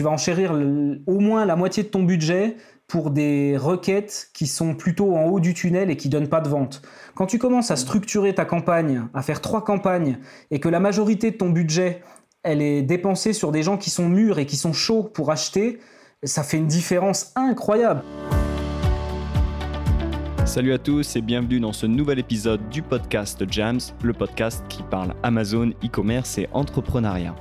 tu vas enchérir au moins la moitié de ton budget pour des requêtes qui sont plutôt en haut du tunnel et qui donnent pas de vente. Quand tu commences à structurer ta campagne, à faire trois campagnes, et que la majorité de ton budget, elle est dépensée sur des gens qui sont mûrs et qui sont chauds pour acheter, ça fait une différence incroyable. Salut à tous et bienvenue dans ce nouvel épisode du podcast Jams, le podcast qui parle Amazon, e-commerce et entrepreneuriat.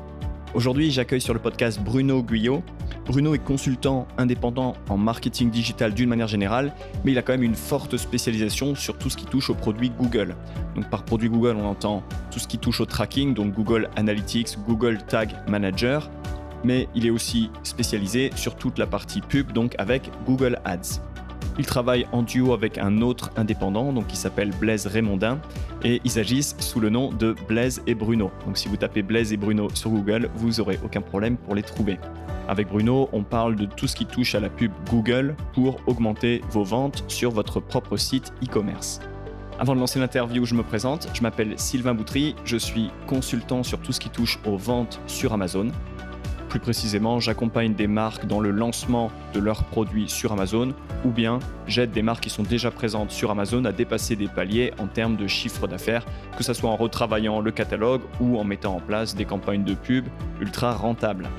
Aujourd'hui, j'accueille sur le podcast Bruno Guyot. Bruno est consultant indépendant en marketing digital d'une manière générale, mais il a quand même une forte spécialisation sur tout ce qui touche aux produits Google. Donc par produit Google, on entend tout ce qui touche au tracking, donc Google Analytics, Google Tag Manager, mais il est aussi spécialisé sur toute la partie pub, donc avec Google Ads. Il travaille en duo avec un autre indépendant, donc qui s'appelle Blaise Raymondin, et ils agissent sous le nom de Blaise et Bruno. Donc si vous tapez Blaise et Bruno sur Google, vous n'aurez aucun problème pour les trouver. Avec Bruno, on parle de tout ce qui touche à la pub Google pour augmenter vos ventes sur votre propre site e-commerce. Avant de lancer l'interview, je me présente. Je m'appelle Sylvain Boutry, je suis consultant sur tout ce qui touche aux ventes sur Amazon. Plus précisément, j'accompagne des marques dans le lancement de leurs produits sur Amazon ou bien j'aide des marques qui sont déjà présentes sur Amazon à dépasser des paliers en termes de chiffre d'affaires, que ce soit en retravaillant le catalogue ou en mettant en place des campagnes de pub ultra rentables.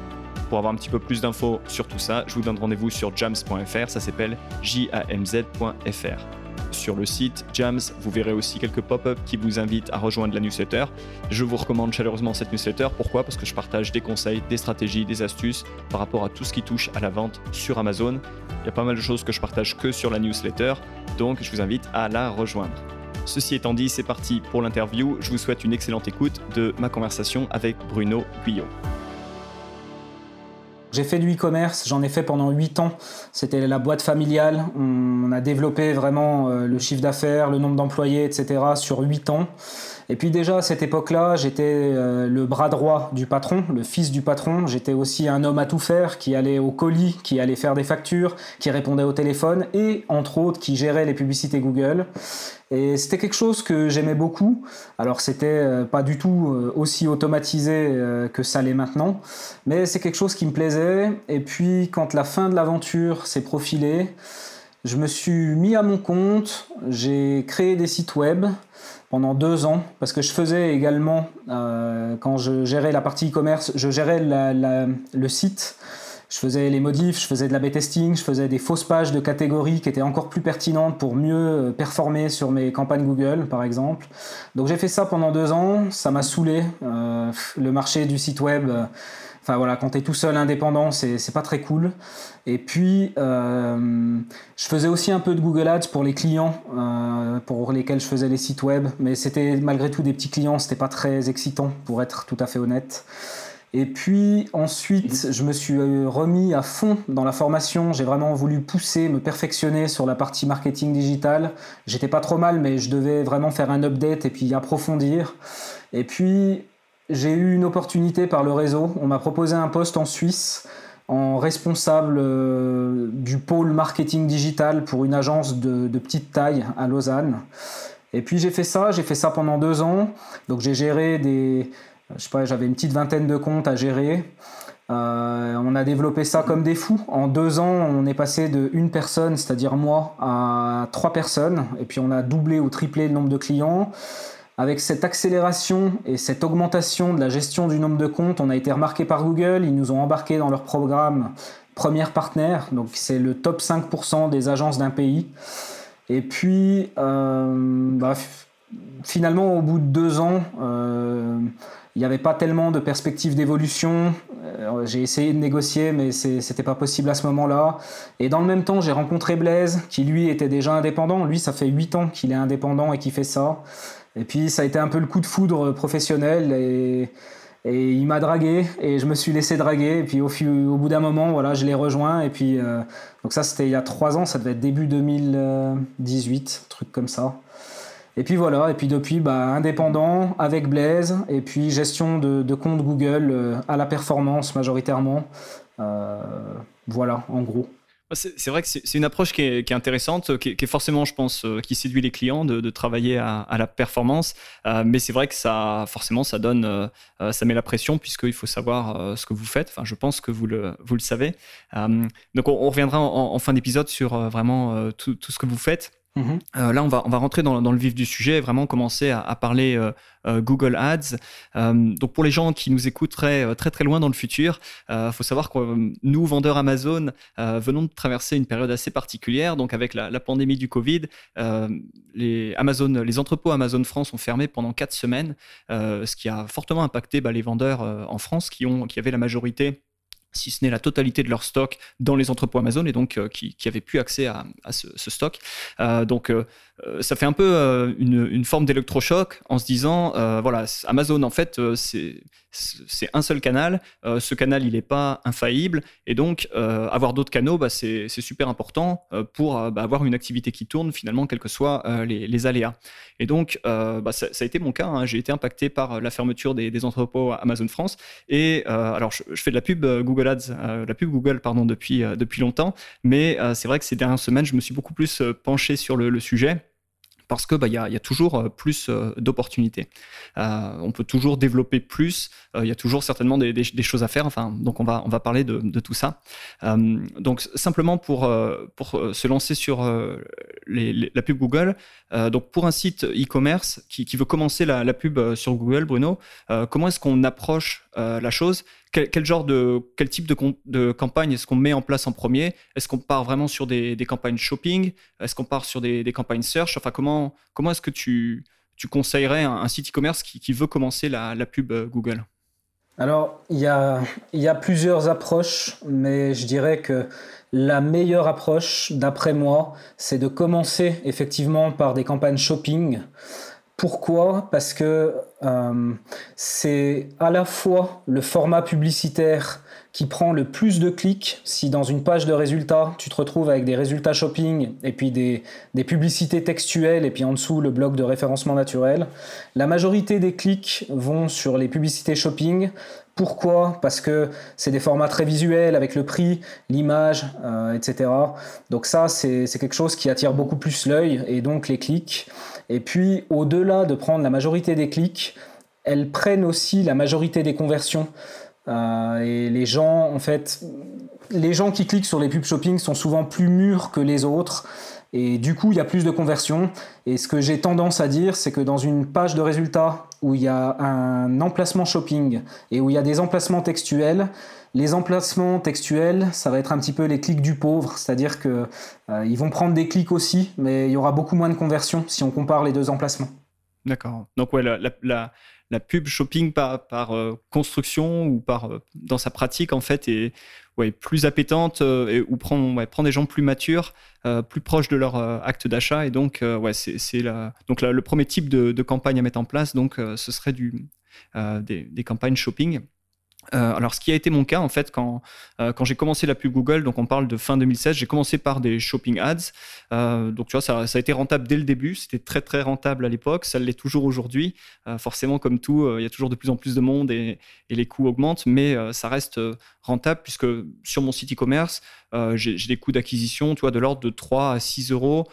Pour avoir un petit peu plus d'infos sur tout ça, je vous donne rendez-vous sur jams.fr, ça s'appelle jamz.fr sur le site Jams. Vous verrez aussi quelques pop-up qui vous invitent à rejoindre la newsletter. Je vous recommande chaleureusement cette newsletter. Pourquoi? Parce que je partage des conseils, des stratégies, des astuces par rapport à tout ce qui touche à la vente sur Amazon. Il y a pas mal de choses que je partage que sur la newsletter, donc je vous invite à la rejoindre. Ceci étant dit, c'est parti pour l'interview. Je vous souhaite une excellente écoute de ma conversation avec Bruno Guyot. J'ai fait du e-commerce, j'en ai fait pendant 8 ans. C'était la boîte familiale. On a développé vraiment euh, le chiffre d'affaires, le nombre d'employés, etc. sur 8 ans. Et puis déjà à cette époque-là, j'étais euh, le bras droit du patron, le fils du patron. J'étais aussi un homme à tout faire qui allait au colis, qui allait faire des factures, qui répondait au téléphone et entre autres qui gérait les publicités Google. Et c'était quelque chose que j'aimais beaucoup. Alors c'était euh, pas du tout euh, aussi automatisé que ça l'est maintenant, mais c'est quelque chose qui me plaisait. Et puis quand la fin de l'aventure s'est profilée, je me suis mis à mon compte, j'ai créé des sites web pendant deux ans, parce que je faisais également, euh, quand je gérais la partie e-commerce, je gérais le site, je faisais les modifs, je faisais de la B-testing, je faisais des fausses pages de catégories qui étaient encore plus pertinentes pour mieux euh, performer sur mes campagnes Google, par exemple. Donc j'ai fait ça pendant deux ans, ça m'a saoulé. Euh, le marché du site web Enfin voilà, quand tu es tout seul indépendant, c'est pas très cool. Et puis, euh, je faisais aussi un peu de Google Ads pour les clients euh, pour lesquels je faisais les sites web, mais c'était malgré tout des petits clients, c'était pas très excitant pour être tout à fait honnête. Et puis ensuite, je me suis euh, remis à fond dans la formation. J'ai vraiment voulu pousser, me perfectionner sur la partie marketing digital. J'étais pas trop mal, mais je devais vraiment faire un update et puis approfondir. Et puis j'ai eu une opportunité par le réseau. On m'a proposé un poste en Suisse en responsable euh, du pôle marketing digital pour une agence de, petite taille à Lausanne. Et puis j'ai fait ça, j'ai fait ça pendant deux ans. Donc j'ai géré des, je sais pas, j'avais une petite vingtaine de comptes à gérer. Euh, on a développé ça comme des fous. En deux ans, on est passé de une personne, c'est-à-dire moi, à trois personnes. Et puis on a doublé ou triplé le nombre de clients. Avec cette accélération et cette augmentation de la gestion du nombre de comptes, on a été remarqué par Google. Ils nous ont embarqué dans leur programme première partenaire. Donc c'est le top 5% des agences d'un pays. Et puis, euh, bah, finalement, au bout de deux ans, euh, il n'y avait pas tellement de perspectives d'évolution. Euh, j'ai essayé de négocier, mais c'était pas possible à ce moment-là. Et dans le même temps, j'ai rencontré Blaise, qui lui était déjà indépendant. Lui, ça fait 8 ans qu'il est indépendant et qu'il fait ça. Et puis ça a été un peu le coup de foudre professionnel et, il m'a dragué et je me suis laissé draguer. Et puis au, bout d'un moment, voilà, je l'ai rejoint. Et puis euh, donc ça c'était il y a trois ans, ça devait être début 2018, truc comme ça. Et puis voilà, et puis depuis, bah, indépendant avec Blaise, et puis gestion de, de compte Google euh, à la performance majoritairement. Euh, voilà, en gros. C'est vrai que c'est une approche qui est, intéressante, qui est, forcément, je pense, euh, qui séduit les clients de, travailler à, la performance. Euh, mais c'est vrai que ça, forcément, ça donne, euh, ça met la pression puisqu'il faut savoir ce que vous faites. Enfin, je pense que vous le, vous le savez. donc, on, reviendra en, fin d'épisode sur vraiment tout, tout, ce que vous faites. Mhm. Euh, là, on va, on va rentrer dans, le vif du sujet et vraiment commencer à, parler euh, euh, Google Ads. donc, pour les gens qui nous écouteraient très très loin dans le futur, il faut savoir que nous, vendeurs Amazon, venons de traverser une période assez particulière. Donc, avec la, pandémie du Covid, les, Amazon, les entrepôts Amazon France ont fermé pendant quatre semaines, ce qui a fortement impacté bah, les vendeurs en France qui, ont, qui avaient la majorité si ce n'est la totalité de leur stock dans les entrepôts Amazon et donc euh, qui n'avaient plus accès à, ce, stock. Euh, donc euh, ça fait un peu une, une, forme d'électrochoc en se disant, voilà, Amazon en fait c'est un seul canal. Euh, ce canal, il n'est pas infaillible. Et donc, euh, avoir d'autres canaux, bah, c'est super important euh, pour bah, avoir une activité qui tourne, finalement, quels que soient les, aléas. Et donc, bah, ça, a été mon cas. Hein. J'ai été impacté par la fermeture des, entrepôts Amazon France. Et alors, je, fais de la pub Google Ads, la pub Google, pardon, depuis, depuis longtemps. Mais c'est vrai que ces dernières semaines, je me suis beaucoup plus penché sur le sujet parce que bah, y, a, toujours euh, plus euh, d'opportunités. Euh, on peut toujours développer plus. Il y a toujours certainement des, choses à faire. Enfin, donc on va on va parler de, tout ça. donc simplement pour pour se lancer sur la pub Google. donc pour un site e-commerce qui, veut commencer la, pub sur Google, Bruno, comment est-ce qu'on approche la chose. Quel, genre de quel type de, de campagne est-ce qu'on met en place en premier? Est-ce qu'on part vraiment sur des, campagnes shopping? Est-ce qu'on part sur des, campagnes search? Enfin, comment comment est-ce que tu, tu conseillerais un, site e-commerce qui, veut commencer la, pub euh, Google? Alors, il y a, y a plusieurs approches, mais je dirais que la meilleure approche, d'après moi, c'est de commencer effectivement par des campagnes shopping. Pourquoi? Parce que euh, c'est à la fois le format publicitaire qui prend le plus de clics. Si dans une page de résultats, tu te retrouves avec des résultats shopping et puis des, publicités textuelles et puis en dessous le bloc de référencement naturel, la majorité des clics vont sur les publicités shopping pourquoi? Parce que c'est des formats très visuels avec le prix, l'image, euh, etc. Donc ça, c'est quelque chose qui attire beaucoup plus l'œil et donc les clics. Et puis, au-delà de prendre la majorité des clics, elles prennent aussi la majorité des conversions. Euh, et les gens, en fait, les gens qui cliquent sur les pubs shopping sont souvent plus mûrs que les autres. Et du coup, il y a plus de conversions. Et ce que j'ai tendance à dire, c'est que dans une page de résultats où il y a un emplacement shopping et où il y a des emplacements textuels, les emplacements textuels, ça va être un petit peu les clics du pauvre, c'est-à-dire qu'ils euh, vont prendre des clics aussi, mais il y aura beaucoup moins de conversions si on compare les deux emplacements. D'accord. Donc ouais, la, pub shopping par, par euh, construction ou par euh, dans sa pratique en fait est plus appétante et, ou prend, des gens plus matures, plus proches de leur acte d'achat et donc la le premier type de, campagne à mettre en place donc ce serait des campagnes shopping. Euh, alors, ce qui a été mon cas, en fait, quand, euh, quand j'ai commencé la pub Google, donc on parle de fin 2016, j'ai commencé par des shopping ads. Euh, donc, tu vois, ça, a été rentable dès le début. C'était très, très rentable à l'époque. Ça l'est toujours aujourd'hui. forcément, comme tout, il y a toujours de plus en plus de monde et, et les coûts augmentent, mais ça reste rentable puisque sur mon site e-commerce, j'ai des coûts d'acquisition, tu vois, de l'ordre de 3 à 6 euros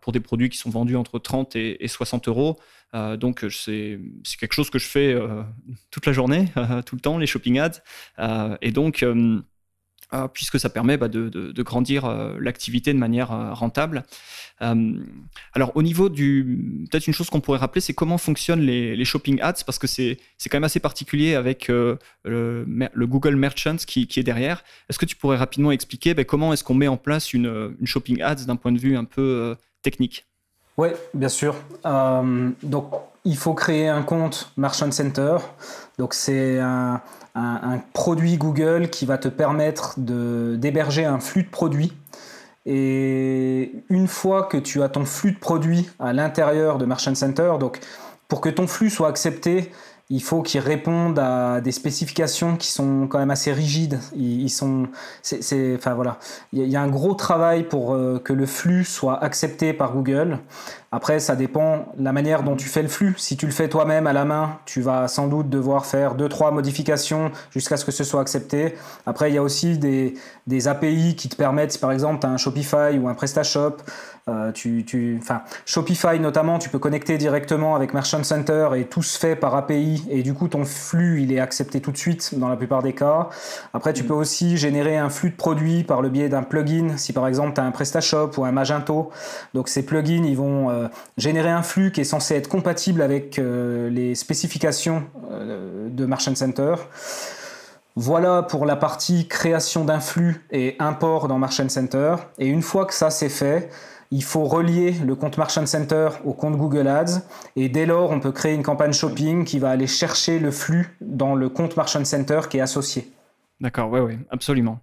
pour des produits qui sont vendus entre 30 et, 60 euros. Euh, donc c'est quelque chose que je fais euh, toute la journée, tout le temps, les shopping ads. et donc euh, puisque ça permet bah, de, grandir euh, l'activité de manière euh, rentable. alors au niveau du... Peut-être une chose qu'on pourrait rappeler, c'est comment fonctionnent les, shopping ads, parce que c'est quand même assez particulier avec le, Google Merchants qui, est derrière. Est-ce que tu pourrais rapidement expliquer bah, comment est-ce qu'on met en place une shopping ads d'un point de vue un peu technique oui, bien sûr. donc, il faut créer un compte Merchant Center. Donc, c'est un, un, produit Google qui va te permettre d'héberger un flux de produits. Et une fois que tu as ton flux de produits à l'intérieur de Merchant Center, donc pour que ton flux soit accepté, il faut qu'il réponde à des spécifications qui sont quand même assez rigides. Ils, sont, enfin voilà, il y a un gros travail pour euh, que le flux soit accepté par Google. Après, ça dépend la manière dont tu fais le flux. Si tu le fais toi-même à la main, tu vas sans doute devoir faire deux trois modifications jusqu'à ce que ce soit accepté. Après, il y a aussi des, des API qui te permettent, si par exemple tu as un Shopify ou un PrestaShop, euh, tu, tu, Shopify notamment, tu peux connecter directement avec Merchant Center et tout se fait par API et du coup ton flux il est accepté tout de suite dans la plupart des cas. Après tu mm. peux aussi générer un flux de produits par le biais d'un plugin si par exemple tu as un PrestaShop ou un Magento. Donc ces plugins ils vont euh, générer un flux qui est censé être compatible avec euh, les spécifications de Merchant Center. Voilà pour la partie création d'un flux et import dans Merchant Center. Et une fois que ça c'est fait, il faut relier le compte Merchant Center au compte Google Ads et dès lors on peut créer une campagne shopping qui va aller chercher le flux dans le compte Merchant Center qui est associé. D'accord, oui, oui, absolument.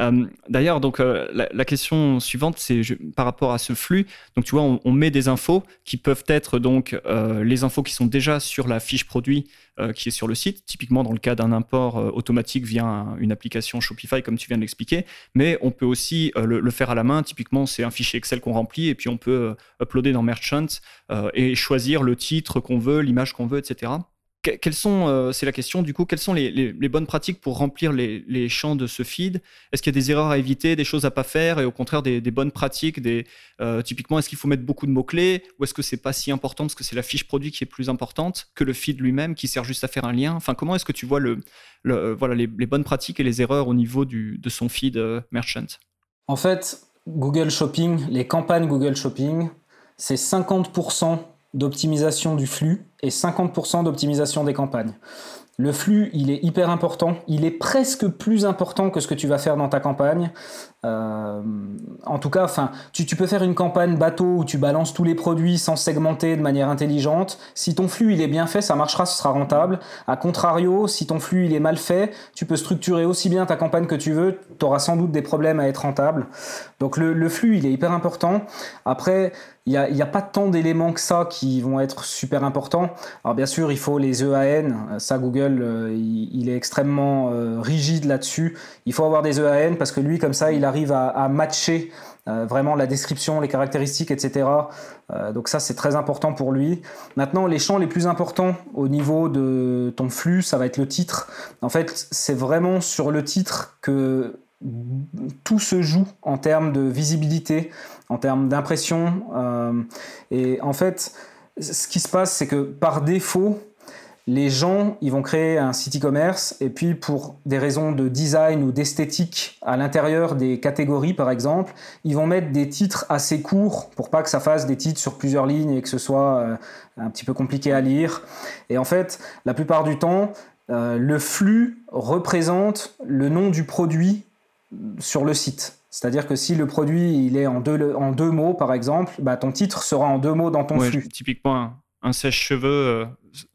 Euh, d'ailleurs, donc euh, la, question suivante, c'est par rapport à ce flux. Donc, tu vois, on, met des infos qui peuvent être donc euh, les infos qui sont déjà sur la fiche produit qui est sur le site, typiquement dans le cas d'un import automatique via une application Shopify, comme tu viens de l'expliquer. Mais on peut aussi le, le, faire à la main. Typiquement, c'est un fichier Excel qu'on remplit et puis on peut uploader dans Merchant et choisir le titre qu'on veut, l'image qu'on veut, etc quelles sont, euh, c'est la question du coup, quelles sont les, bonnes pratiques pour remplir les, champs de ce feed? Est-ce qu'il y a des erreurs à éviter, des choses à pas faire, et au contraire des, bonnes pratiques euh, Typiquement, est-ce qu'il faut mettre beaucoup de mots clés, ou est-ce que c'est pas si important parce que c'est la fiche produit qui est plus importante que le feed lui-même qui sert juste à faire un lien? Enfin, comment est-ce que tu vois euh, les, bonnes pratiques et les erreurs au niveau de son feed merchant? En fait, Google Shopping, les campagnes Google Shopping, c'est 50% d'optimisation du flux et 50% d'optimisation des campagnes. Le flux, il est hyper important. Il est presque plus important que ce que tu vas faire dans ta campagne. Euh, en tout cas, enfin, tu, peux faire une campagne bateau où tu balances tous les produits sans segmenter de manière intelligente. Si ton flux il est bien fait, ça marchera, ce sera rentable. A contrario, si ton flux il est mal fait, tu peux structurer aussi bien ta campagne que tu veux. Tu auras sans doute des problèmes à être rentable. Donc le flux, il est hyper important. Après, il n'y a, y a, pas tant d'éléments que ça qui vont être super importants. Alors bien sûr, il faut les EAN. Ça, Google, euh, il, est extrêmement euh, rigide là-dessus. Il faut avoir des EAN parce que lui, comme ça, il arrive à, matcher euh, vraiment la description, les caractéristiques, etc. donc ça, c'est très important pour lui. Maintenant, les champs les plus importants au niveau de ton flux, ça va être le titre. En fait, c'est vraiment sur le titre que tout se joue en termes de visibilité, en termes d'impression. Euh, et en fait, ce qui se passe, c'est que par défaut, les gens, ils vont créer un site e-commerce et puis pour des raisons de design ou d'esthétique à l'intérieur des catégories par exemple, ils vont mettre des titres assez courts pour pas que ça fasse des titres sur plusieurs lignes et que ce soit euh, un petit peu compliqué à lire. Et en fait, la plupart du temps, euh, le flux représente le nom du produit sur le site. C'est-à-dire que si le produit il est en deux, en deux mots, par exemple, bah, ton titre sera en deux mots dans ton flux. Typiquement, un, sèche-cheveux, euh,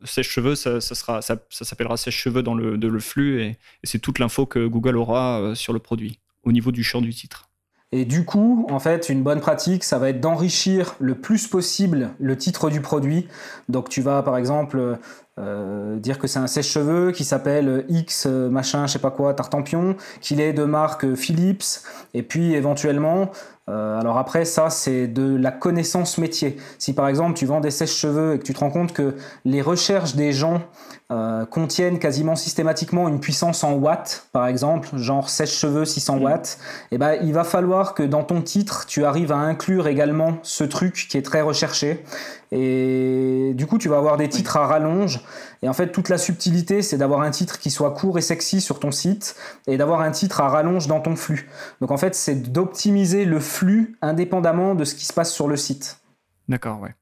sèche-cheveux, ça, ça, ça, s'appellera sèche-cheveux dans le, le flux et, c'est toute l'info que Google aura euh, sur le produit au niveau du champ du titre. Et du coup, en fait, une bonne pratique, ça va être d'enrichir le plus possible le titre du produit. Donc tu vas par exemple euh, dire que c'est un sèche-cheveux qui s'appelle X machin, je sais pas quoi, Tartampion, qu'il est de marque Philips, et puis éventuellement euh, alors après, ça, c'est de la connaissance métier. Si par exemple, tu vends des sèches-cheveux et que tu te rends compte que les recherches des gens euh, contiennent quasiment systématiquement une puissance en watts, par exemple, genre sèche-cheveux 600 mm. watts, et eh ben, il va falloir que dans ton titre, tu arrives à inclure également ce truc qui est très recherché. Et du coup, tu vas avoir des titres à rallonge. Et en fait, toute la subtilité, c'est d'avoir un titre qui soit court et sexy sur ton site et d'avoir un titre à rallonge dans ton flux. Donc en fait, c'est d'optimiser le flux indépendamment de ce qui se passe sur le site. D'accord, ouais.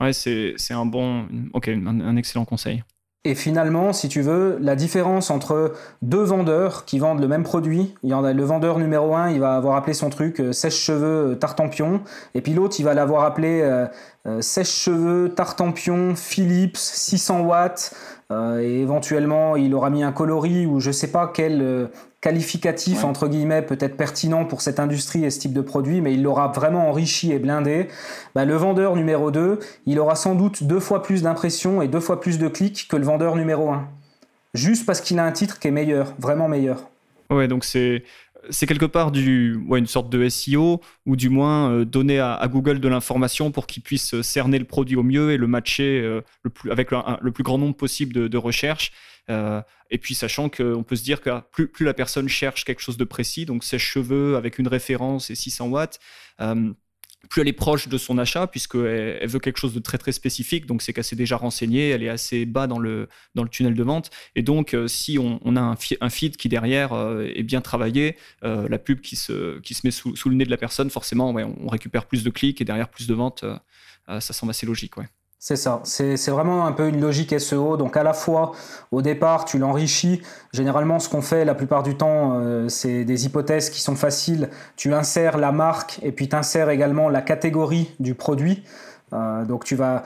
Ouais, c'est un bon, ok, un excellent conseil. Et finalement, si tu veux, la différence entre deux vendeurs qui vendent le même produit, il y en a le vendeur numéro un, il va avoir appelé son truc euh, sèche-cheveux euh, tartampion, et puis l'autre, il va l'avoir appelé euh, sèche-cheveux tartampion Philips 600 watts, et éventuellement, il aura mis un coloris ou je sais pas quel qualificatif entre guillemets peut-être pertinent pour cette industrie et ce type de produit, mais il l'aura vraiment enrichi et blindé. Bah, le vendeur numéro 2, il aura sans doute deux fois plus d'impressions et deux fois plus de clics que le vendeur numéro 1. Juste parce qu'il a un titre qui est meilleur, vraiment meilleur. Ouais, donc c'est c'est quelque part du, une sorte de SEO ou du moins euh, donner à, Google de l'information pour qu'il puisse cerner le produit au mieux et le matcher le plus, avec le, plus grand nombre possible de, recherches. et puis sachant qu'on peut se dire que plus, plus, la personne cherche quelque chose de précis, donc ses cheveux avec une référence et 600 watts, plus elle est proche de son achat, puisqu'elle elle veut quelque chose de très très spécifique, donc c'est qu'elle s'est déjà renseignée, elle est assez bas dans le, dans le tunnel de vente. Et donc, euh, si on, a un, feed qui derrière euh, est bien travaillé, euh, la pub qui se, qui se met sous, le nez de la personne, forcément, on, récupère plus de clics et derrière plus de ventes, ça semble assez logique. Ouais. C'est ça, c'est vraiment un peu une logique SEO. Donc à la fois, au départ, tu l'enrichis. Généralement, ce qu'on fait la plupart du temps, euh, c'est des hypothèses qui sont faciles. Tu insères la marque et puis tu insères également la catégorie du produit. Euh, donc tu vas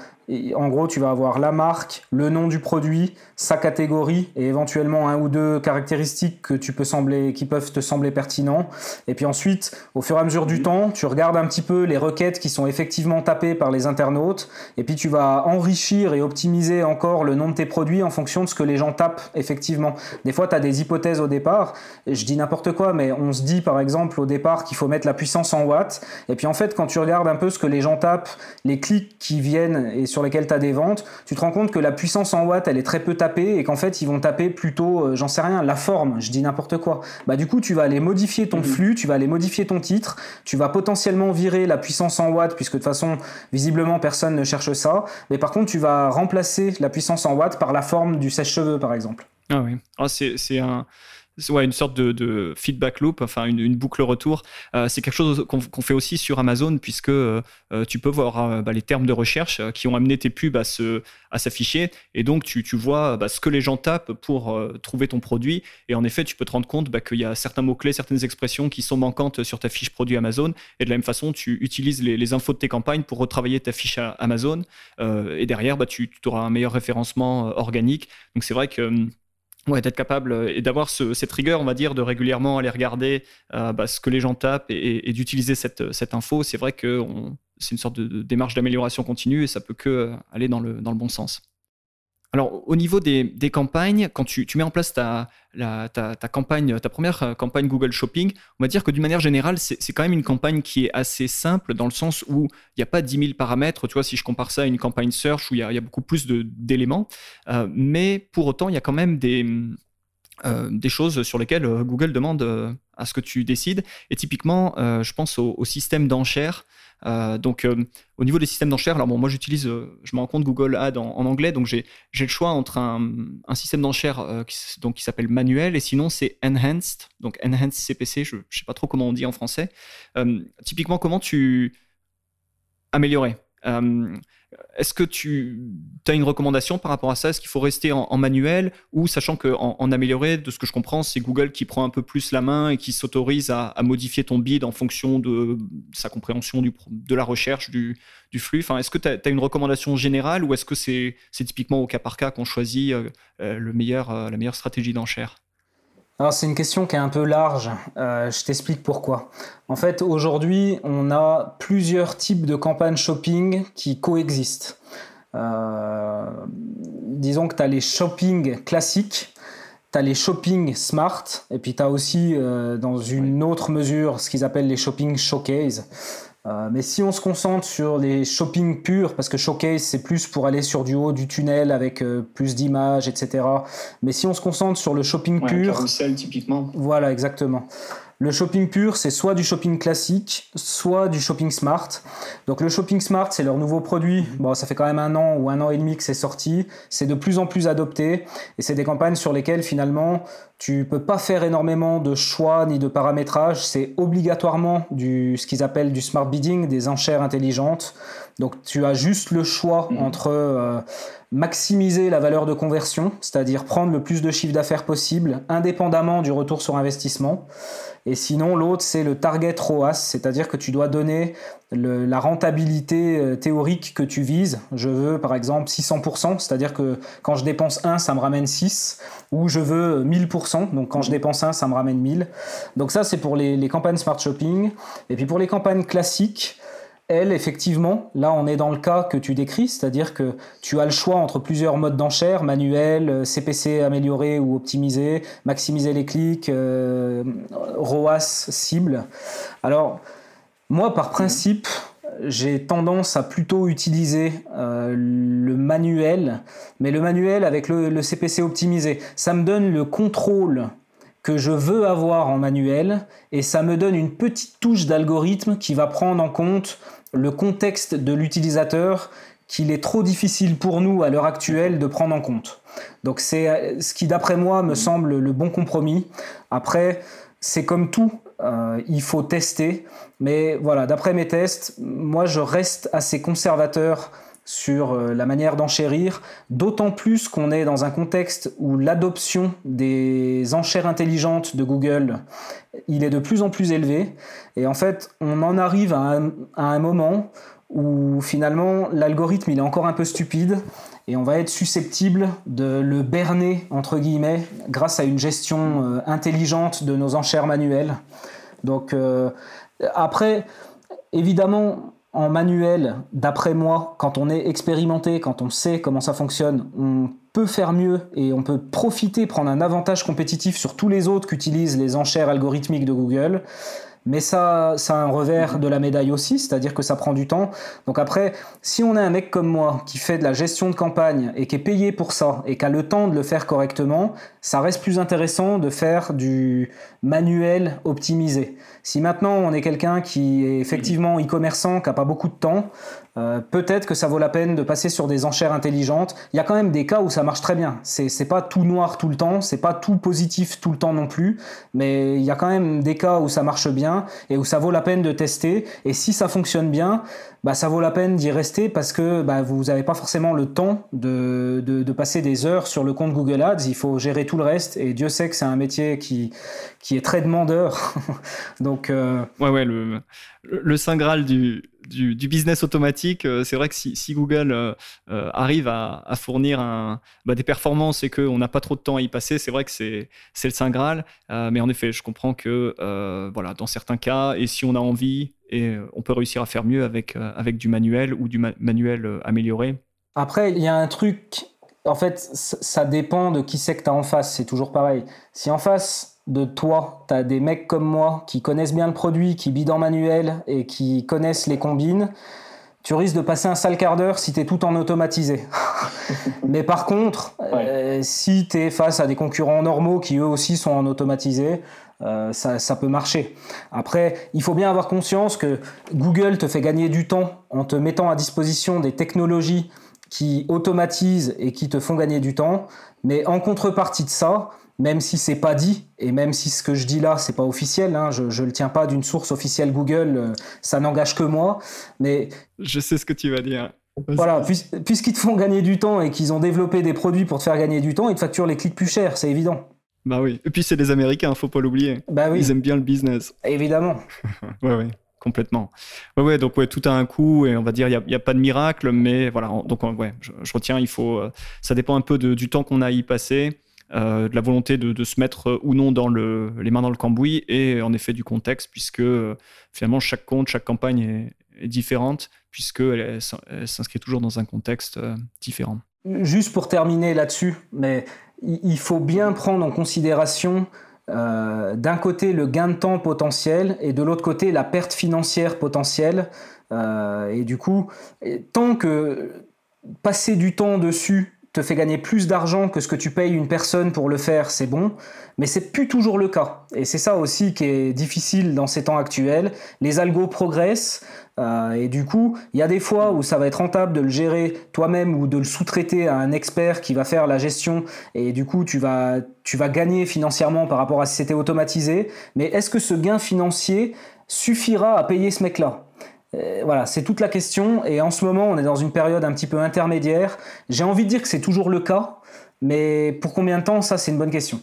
en gros, tu vas avoir la marque, le nom du produit, sa catégorie et éventuellement un ou deux caractéristiques que tu peux sembler, qui peuvent te sembler pertinents. Et puis ensuite, au fur et à mesure du temps, tu regardes un petit peu les requêtes qui sont effectivement tapées par les internautes. Et puis tu vas enrichir et optimiser encore le nom de tes produits en fonction de ce que les gens tapent effectivement. Des fois, tu as des hypothèses au départ. Je dis n'importe quoi, mais on se dit par exemple au départ qu'il faut mettre la puissance en watts. Et puis en fait, quand tu regardes un peu ce que les gens tapent, les clics qui viennent et sur lesquels tu as des ventes, tu te rends compte que la puissance en watts, elle est très peu tapée et qu'en fait, ils vont taper plutôt, euh, j'en sais rien, la forme, je dis n'importe quoi. Bah, du coup, tu vas aller modifier ton mhm. flux, tu vas aller modifier ton titre, tu vas potentiellement virer la puissance en watts, puisque de toute façon, visiblement, personne ne cherche ça. Mais par contre, tu vas remplacer la puissance en watts par la forme du sèche-cheveux, par exemple. Ah oui, ah, c'est un ouais, une sorte de, feedback loop, enfin une, boucle retour. Euh, c'est quelque chose qu'on fait aussi sur Amazon puisque euh, euh, tu peux voir bah, les termes de recherche qui ont amené tes pubs à, s'afficher et donc tu, vois bah, ce que les gens tapent pour trouver ton produit et en effet tu peux te rendre compte bah, qu'il y a certains mots-clés, certaines expressions qui sont manquantes sur ta fiche produit Amazon et de la même façon tu utilises les, infos de tes campagnes pour retravailler ta fiche Amazon et derrière tu, tu auras un meilleur référencement organique. Donc c'est vrai que hum, Ouais, d'être capable euh, et d'avoir cette rigueur, on va dire, de régulièrement aller regarder euh, bah, ce que les gens tapent et, d'utiliser cette, cette, info, c'est vrai que c'est une sorte de, démarche d'amélioration continue et ça peut que euh, aller dans le, dans le bon sens. Alors, au niveau des, campagnes, quand tu, mets en place ta, campagne, ta première euh, campagne Google Shopping, on va dire que d'une manière générale, c'est quand même une campagne qui est assez simple dans le sens où il n'y a pas 10 000 paramètres. Tu vois, si je compare ça à une campagne search où il y a, beaucoup plus d'éléments, euh, mais pour autant, il y a quand même des, euh, des choses sur lesquelles Google demande à ce que tu décides. Et typiquement, je pense au système d'enchères. Euh, donc, euh, au niveau des systèmes d'enchères, alors bon, moi j'utilise, euh, je me rends compte Google Ads en, anglais, donc j'ai le choix entre un, un système d'enchères qui, qui s'appelle manuel et sinon c'est enhanced, donc enhanced CPC, je ne sais pas trop comment on dit en français. typiquement, comment tu améliorer est-ce que tu as une recommandation par rapport à ça? Est-ce qu'il faut rester en, manuel? Ou sachant qu'en en, amélioré, de ce que je comprends, c'est Google qui prend un peu plus la main et qui s'autorise à, modifier ton bid en fonction de sa compréhension de la recherche, du, flux. Enfin, Est-ce que tu as, une recommandation générale ou est-ce que c'est typiquement au cas par cas qu'on choisit euh, euh, le meilleur, euh, la meilleure stratégie d'enchère alors c'est une question qui est un peu large, euh, je t'explique pourquoi. En fait aujourd'hui on a plusieurs types de campagnes shopping qui coexistent. Euh, disons que tu as les shopping classiques, tu as les shopping smart, et puis tu as aussi euh, dans une autre mesure ce qu'ils appellent les shopping showcase. Euh, mais si on se concentre sur les shopping purs, parce que showcase c'est plus pour aller sur du haut du tunnel avec euh, plus d'images, etc. Mais si on se concentre sur le shopping ouais, pur, carousel typiquement. Voilà, exactement. Le shopping pur, c'est soit du shopping classique, soit du shopping smart. Donc le shopping smart, c'est leur nouveau produit. Bon, ça fait quand même un an ou un an et demi que c'est sorti. C'est de plus en plus adopté et c'est des campagnes sur lesquelles finalement tu peux pas faire énormément de choix ni de paramétrage. C'est obligatoirement du ce qu'ils appellent du smart bidding, des enchères intelligentes. Donc tu as juste le choix mmh. entre euh, maximiser la valeur de conversion, c'est-à-dire prendre le plus de chiffre d'affaires possible, indépendamment du retour sur investissement. Et sinon, l'autre, c'est le target ROAS, c'est-à-dire que tu dois donner la rentabilité euh, théorique que tu vises. Je veux, par exemple, 600%, c'est-à-dire que quand je dépense 1, ça me ramène 6, ou je veux 1000%, donc quand je dépense 1, ça me ramène 1000. Donc ça, c'est pour les, les campagnes Smart Shopping. Et puis pour les campagnes classiques, elle, effectivement, là on est dans le cas que tu décris, c'est-à-dire que tu as le choix entre plusieurs modes d'enchère, manuel, CPC amélioré ou optimisé, maximiser les clics, euh, ROAS cible. Alors, moi, par principe, j'ai tendance à plutôt utiliser euh, le manuel, mais le manuel avec le, CPC optimisé. Ça me donne le contrôle que je veux avoir en manuel et ça me donne une petite touche d'algorithme qui va prendre en compte le contexte de l'utilisateur qu'il est trop difficile pour nous à l'heure actuelle de prendre en compte. Donc c'est euh, ce qui d'après moi me semble le bon compromis. Après, c'est comme tout, euh, il faut tester. Mais voilà, d'après mes tests, moi je reste assez conservateur sur euh, la manière d'enchérir, d'autant plus qu'on est dans un contexte où l'adoption des enchères intelligentes de Google, il est de plus en plus élevé. Et en fait, on en arrive à un, moment où finalement l'algorithme il est encore un peu stupide et on va être susceptible de le berner entre guillemets grâce à une gestion euh, intelligente de nos enchères manuelles. Donc euh, après, évidemment, en manuel, d'après moi, quand on est expérimenté, quand on sait comment ça fonctionne, on peut faire mieux et on peut profiter, prendre un avantage compétitif sur tous les autres qui utilisent les enchères algorithmiques de Google. Mais ça, ça a un revers de la médaille aussi, c'est-à-dire que ça prend du temps. Donc après, si on est un mec comme moi qui fait de la gestion de campagne et qui est payé pour ça et qui a le temps de le faire correctement, ça reste plus intéressant de faire du manuel optimisé. Si maintenant on est quelqu'un qui est effectivement e-commerçant, qui n'a pas beaucoup de temps, euh, peut-être que ça vaut la peine de passer sur des enchères intelligentes. Il y a quand même des cas où ça marche très bien. C'est, c'est pas tout noir tout le temps, c'est pas tout positif tout le temps non plus, mais il y a quand même des cas où ça marche bien et où ça vaut la peine de tester. Et si ça fonctionne bien, bah, ça vaut la peine d'y rester parce que bah, vous n'avez pas forcément le temps de, de, de, passer des heures sur le compte Google Ads. Il faut gérer tout le reste et Dieu sait que c'est un métier qui, qui est très demandeur. Donc, euh... ouais, ouais, le, le saint graal du, du, business automatique, euh, c'est vrai que si, Google euh, euh, arrive à, fournir bah, des performances et qu'on n'a pas trop de temps à y passer, c'est vrai que c'est le saint graal. mais en effet, je comprends que voilà, dans certains cas, et si on a envie, on peut réussir à faire mieux avec, avec du manuel ou du manuel amélioré. Après, il y a un truc, en fait, ça dépend de qui c'est que tu as en face, c'est toujours pareil. Si en face de toi, tu as des mecs comme moi qui connaissent bien le produit, qui bident en manuel et qui connaissent les combines, tu risques de passer un sale quart d'heure si tu es tout en automatisé. Mais par contre, si tu es face à des concurrents normaux qui eux aussi sont en automatisé, euh, ça, peut marcher. Après, il faut bien avoir conscience que Google te fait gagner du temps en te mettant à disposition des technologies qui automatisent et qui te font gagner du temps. Mais en contrepartie de ça, même si c'est pas dit et même si ce que je dis là c'est pas officiel, hein, je, ne le tiens pas d'une source officielle Google, euh, ça n'engage que moi. Mais je sais ce que tu vas dire. Voilà, puisqu'ils te font gagner du temps et qu'ils ont développé des produits pour te faire gagner du temps, ils te facturent les clics plus chers, c'est évident. Bah oui. Et puis c'est des Américains, faut pas l'oublier. Bah oui. Ils aiment bien le business. Évidemment. ouais, ouais, complètement. Ouais, ouais, donc ouais, tout a un coût et on va dire il n'y a, pas de miracle, mais voilà. Donc ouais, je, retiens, il faut. Euh, ça dépend un peu du temps qu'on a à y passer. Euh, de la volonté de, se mettre euh, ou non dans le, les mains dans le cambouis et en effet du contexte, puisque finalement chaque compte, chaque campagne est, différente, puisqu'elle elle, s'inscrit toujours dans un contexte différent. Juste pour terminer là-dessus, mais il faut bien prendre en considération euh, d'un côté le gain de temps potentiel et de l'autre côté la perte financière potentielle. Euh, et du coup, tant que passer du temps dessus te fait gagner plus d'argent que ce que tu payes une personne pour le faire, c'est bon, mais c'est plus toujours le cas. Et c'est ça aussi qui est difficile dans ces temps actuels. Les algos progressent, euh, et du coup, il y a des fois où ça va être rentable de le gérer toi-même ou de le sous-traiter à un expert qui va faire la gestion, et du coup, tu vas, tu vas gagner financièrement par rapport à si c'était automatisé. Mais est-ce que ce gain financier suffira à payer ce mec-là? Euh, voilà, c'est toute la question. Et en ce moment, on est dans une période un petit peu intermédiaire. J'ai envie de dire que c'est toujours le cas, mais pour combien de temps, ça, c'est une bonne question.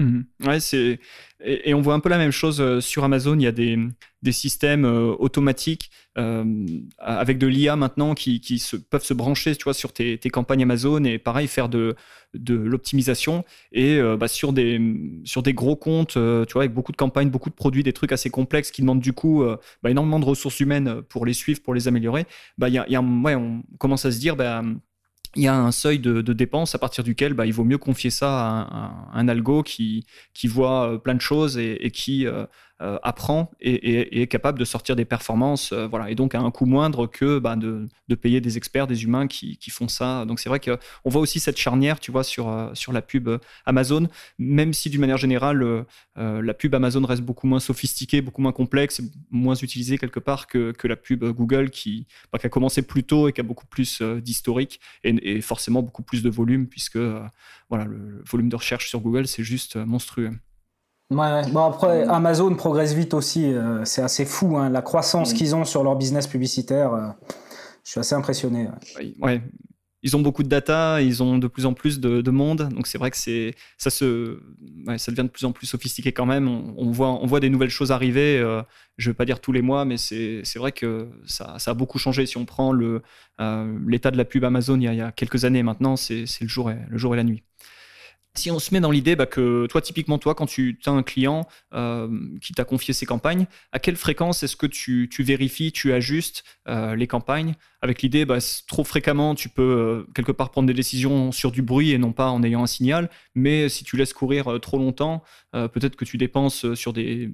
Mhm. C'est et, on voit un peu la même chose euh, sur Amazon. Il y a des, des systèmes euh, automatiques euh, avec de l'IA maintenant qui, qui peuvent se brancher, tu vois, sur tes, campagnes Amazon et pareil faire de, de l'optimisation et bah, sur des sur des gros comptes, tu vois, avec beaucoup de campagnes, beaucoup de produits, des trucs assez complexes qui demandent du coup bah, énormément de ressources humaines pour les suivre, pour les améliorer. Bah, y y a ouais, on commence à se dire, bah, il y a un seuil de, de dépenses à partir duquel bah, il vaut mieux confier ça à un, algo qui, voit euh, plein de choses et, et qui, euh, euh, apprend et, est capable de sortir des performances, euh, voilà, et donc à un coût moindre que bah, de, payer des experts, des humains qui, font ça. Donc c'est vrai qu'on voit aussi cette charnière, tu vois, sur, euh, sur la pub Amazon, même si d'une manière générale, la pub Amazon reste beaucoup moins sophistiquée, beaucoup moins complexe, moins utilisée quelque part que, que la pub Google qui, bah, qui, a commencé plus tôt et qui a beaucoup plus d'historique et, forcément beaucoup plus de volume, puisque voilà, le volume de recherche sur Google, c'est juste monstrueux. Ouais, Bon, après, Amazon progresse vite aussi. Euh, c'est assez fou, hein, la croissance qu'ils ont sur leur business publicitaire. Euh, je suis assez impressionné. Ouais. Ils ont beaucoup de data, ils ont de plus en plus de, monde. Donc, c'est vrai que c'est, ça, se, ça devient de plus en plus sophistiqué quand même. On, voit, on voit des nouvelles choses arriver. Euh, je ne veux pas dire tous les mois, mais c'est, vrai que ça, ça, a beaucoup changé. Si on prend le, l'état de la pub Amazon il y a, il y a quelques années maintenant, c'est, le, jour et, le jour et la nuit si on se met dans l'idée bah, que toi, typiquement, toi, quand tu as un client euh, qui t'a confié ses campagnes, à quelle fréquence est-ce que tu, vérifies, tu ajustes euh, les campagnes? Avec l'idée, bah, trop fréquemment, tu peux euh, quelque part prendre des décisions sur du bruit et non pas en ayant un signal. Mais si tu laisses courir trop longtemps, peut-être que tu dépenses sur des,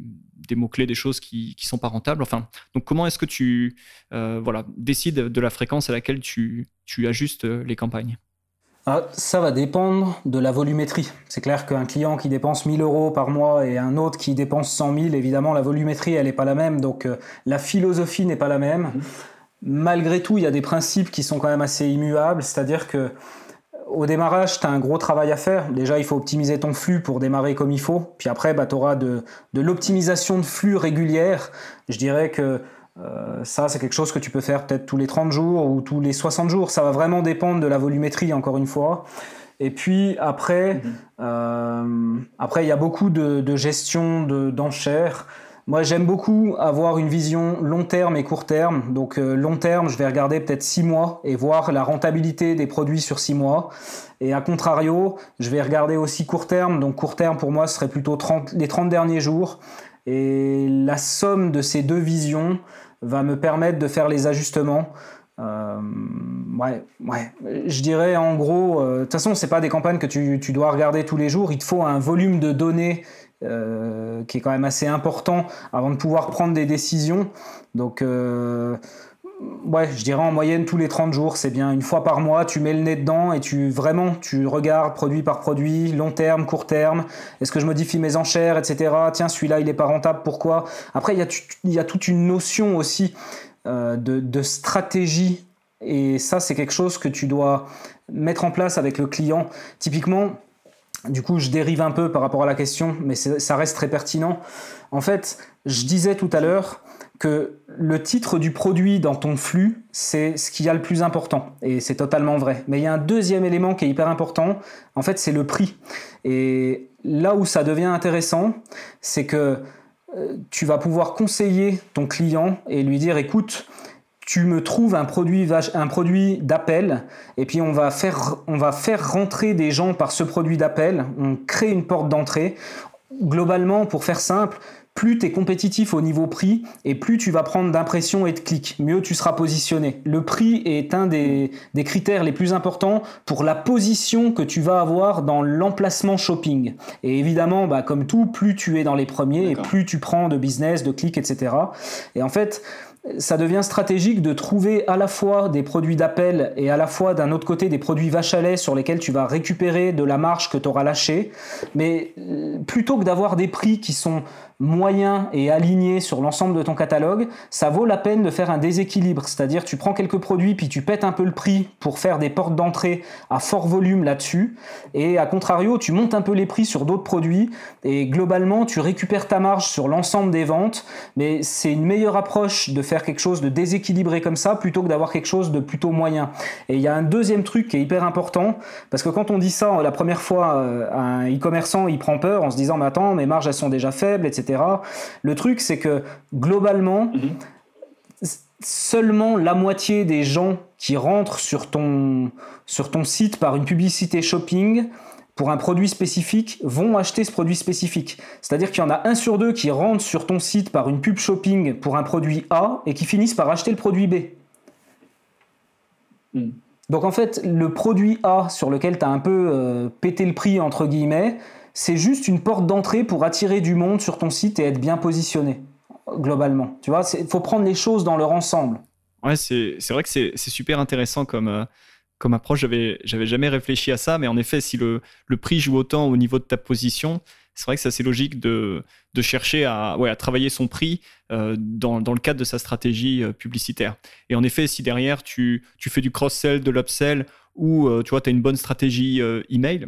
mots-clés, des choses qui ne sont pas rentables. Enfin, donc comment est-ce que tu décides de la fréquence à laquelle tu ajustes les campagnes? Ah, ça va dépendre de la volumétrie. C'est clair qu'un client qui dépense 1000 euros par mois et un autre qui dépense 100 000, évidemment, la volumétrie, elle n'est pas la même. Donc, euh, la philosophie n'est pas la même. Mmh. Malgré tout, il y a des principes qui sont quand même assez immuables. C'est-à-dire que au démarrage, tu as un gros travail à faire. Déjà, il faut optimiser ton flux pour démarrer comme il faut. Puis après, bah, tu auras de, de l'optimisation de flux régulière. Je dirais que euh, ça, c'est quelque chose que tu peux faire peut-être tous les 30 jours ou tous les 60 jours. Ça va vraiment dépendre de la volumétrie, encore une fois. Et puis après, mhm. euh, après il y a beaucoup de, gestion d'enchères. Moi, j'aime beaucoup avoir une vision long terme et court terme. Donc, euh, long terme, je vais regarder peut-être 6 mois et voir la rentabilité des produits sur 6 mois. Et à contrario, je vais regarder aussi court terme. Donc, court terme, pour moi, ce serait plutôt 30, les 30 derniers jours. Et la somme de ces deux visions va me permettre de faire les ajustements. Euh, ouais, ouais. Je dirais en gros, euh, de toute façon, c'est pas des campagnes que tu, tu, dois regarder tous les jours. Il te faut un volume de données euh, qui est quand même assez important avant de pouvoir prendre des décisions. Donc, ouais, je dirais en moyenne tous les 30 jours, c'est bien. Une fois par mois, tu mets le nez dedans et tu vraiment, tu regardes produit par produit, long terme, court terme. Est-ce que je modifie mes enchères, etc. Tiens, celui-là, il n'est pas rentable, pourquoi? Après, il y, a, il y a toute une notion aussi euh, de, de stratégie. Et ça, c'est quelque chose que tu dois mettre en place avec le client. Typiquement, du coup, je dérive un peu par rapport à la question, mais ça reste très pertinent. En fait, je disais tout à l'heure, que le titre du produit dans ton flux, c'est ce qui a le plus important. Et c'est totalement vrai. Mais il y a un deuxième élément qui est hyper important, en fait, c'est le prix. Et là où ça devient intéressant, c'est que euh, tu vas pouvoir conseiller ton client et lui dire, écoute, tu me trouves un produit, un produit d'appel et puis on va, faire, on va faire rentrer des gens par ce produit d'appel, on crée une porte d'entrée. Globalement, pour faire simple, plus tu es compétitif au niveau prix et plus tu vas prendre d'impressions et de clics, mieux tu seras positionné. Le prix est un des, critères les plus importants pour la position que tu vas avoir dans l'emplacement shopping. Et évidemment, bah, comme tout, plus tu es dans les premiers et plus tu prends de business, de clics, etc. Et en fait, ça devient stratégique de trouver à la fois des produits d'appel et à la fois d'un autre côté des produits vache à lait sur lesquels tu vas récupérer de la marge que tu auras lâchée. Mais euh, plutôt que d'avoir des prix qui sont moyen et aligné sur l'ensemble de ton catalogue, ça vaut la peine de faire un déséquilibre. C'est-à-dire tu prends quelques produits puis tu pètes un peu le prix pour faire des portes d'entrée à fort volume là-dessus. Et à contrario, tu montes un peu les prix sur d'autres produits et globalement tu récupères ta marge sur l'ensemble des ventes. Mais c'est une meilleure approche de faire quelque chose de déséquilibré comme ça plutôt que d'avoir quelque chose de plutôt moyen. Et il y a un deuxième truc qui est hyper important parce que quand on dit ça la première fois, euh, un e-commerçant il prend peur en se disant mais attends mes marges elles sont déjà faibles, etc. Le truc c'est que globalement mhm seulement la moitié des gens qui rentrent sur ton, sur ton site par une publicité shopping pour un produit spécifique vont acheter ce produit spécifique. C'est-à-dire qu'il y en a un sur deux qui rentrent sur ton site par une pub shopping pour un produit A et qui finissent par acheter le produit B. Hmm. Donc en fait, le produit A sur lequel tu as un peu euh, pété le prix, entre guillemets, c'est juste une porte d'entrée pour attirer du monde sur ton site et être bien positionné globalement. Tu vois, il faut prendre les choses dans leur ensemble. Ouais, c'est vrai que c'est super intéressant comme, euh, comme approche. J'avais jamais réfléchi à ça, mais en effet, si le, le, prix joue autant au niveau de ta position, c'est vrai que c'est assez logique de, de chercher à, ouais, à travailler son prix euh, dans, dans, le cadre de sa stratégie euh, publicitaire. Et en effet, si derrière tu, tu fais du cross-sell, de l'upsell, ou tu vois, tu as une bonne stratégie email,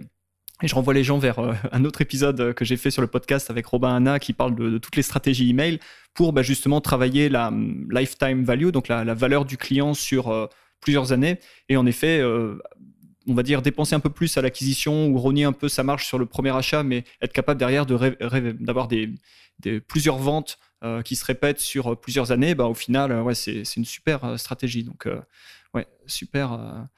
je renvoie les gens vers euh, un autre épisode euh, que j'ai fait sur le podcast avec Robin Hanna qui parle de, toutes les stratégies email pour bah, justement travailler la hum, lifetime value, donc la, valeur du client sur euh, plusieurs années. Et en effet, on va dire dépenser un peu plus à l'acquisition ou rogner un peu sa marge sur le premier achat, mais être capable derrière d'avoir plusieurs ventes qui se répètent sur plusieurs années, bah, au final, c'est une super stratégie. Donc, ouais, super,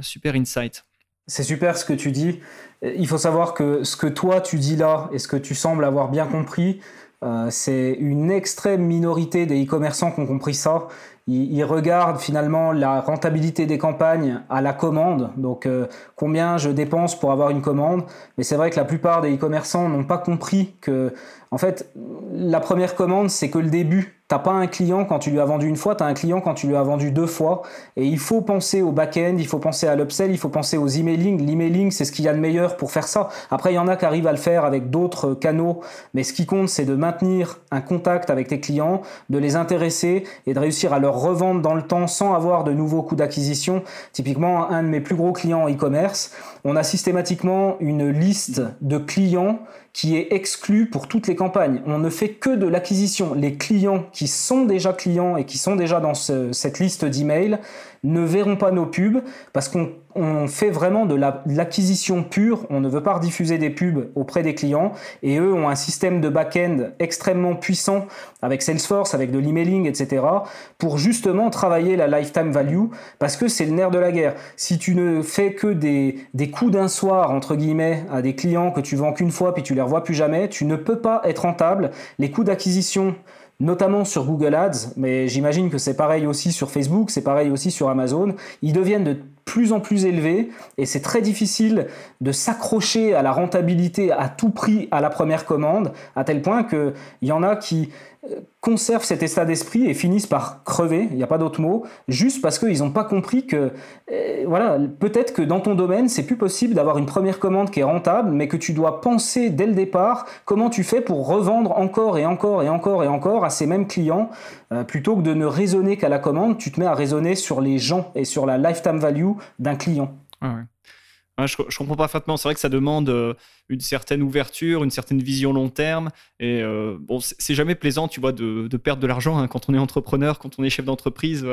super insight. C'est super ce que tu dis. Il faut savoir que ce que toi tu dis là et ce que tu sembles avoir bien compris, euh, c'est une extrême minorité des e-commerçants qui ont compris ça. Ils, regardent finalement la rentabilité des campagnes à la commande, donc euh, combien je dépense pour avoir une commande. Mais c'est vrai que la plupart des e-commerçants n'ont pas compris que, en fait, la première commande, c'est que le début. T'as pas un client quand tu lui as vendu une fois, tu as un client quand tu lui as vendu deux fois. Et il faut penser au back-end, il faut penser à l'upsell, il faut penser aux emailing. L'emailing, c'est ce qu'il y a de meilleur pour faire ça. Après, il y en a qui arrivent à le faire avec d'autres canaux. Mais ce qui compte, c'est de maintenir un contact avec tes clients, de les intéresser et de réussir à leur revendre dans le temps sans avoir de nouveaux coûts d'acquisition. Typiquement, un de mes plus gros clients en e-commerce, on a systématiquement une liste de clients qui est exclu pour toutes les campagnes. On ne fait que de l'acquisition. Les clients qui sont déjà clients et qui sont déjà dans cette liste d'emails ne verront pas nos pubs parce qu'on on fait vraiment de l'acquisition pure, on ne veut pas rediffuser des pubs auprès des clients, et eux ont un système de back-end extrêmement puissant avec Salesforce, avec de l'emailing, etc., pour justement travailler la lifetime value, parce que c'est le nerf de la guerre. Si tu ne fais que des, des coups d'un soir, entre guillemets, à des clients que tu vends qu'une fois, puis tu les revois plus jamais, tu ne peux pas être rentable. Les coûts d'acquisition notamment sur Google Ads, mais j'imagine que c'est pareil aussi sur Facebook, c'est pareil aussi sur Amazon, ils deviennent de plus en plus élevés et c'est très difficile de s'accrocher à la rentabilité à tout prix à la première commande, à tel point qu'il y en a qui conservent cet état d'esprit et finissent par crever, il n'y a pas d'autre mot, juste parce qu'ils n'ont pas compris que, euh, voilà, peut-être que dans ton domaine, c'est plus possible d'avoir une première commande qui est rentable, mais que tu dois penser dès le départ comment tu fais pour revendre encore et encore et encore et encore à ces mêmes clients, euh, plutôt que de ne raisonner qu'à la commande, tu te mets à raisonner sur les gens et sur la lifetime value d'un client. Ah je, comprends parfaitement. C'est vrai que ça demande euh, une certaine ouverture, une certaine vision long terme. Et euh, bon, c'est jamais plaisant, tu vois, de, perdre de l'argent hein, quand on est entrepreneur, quand on est chef d'entreprise,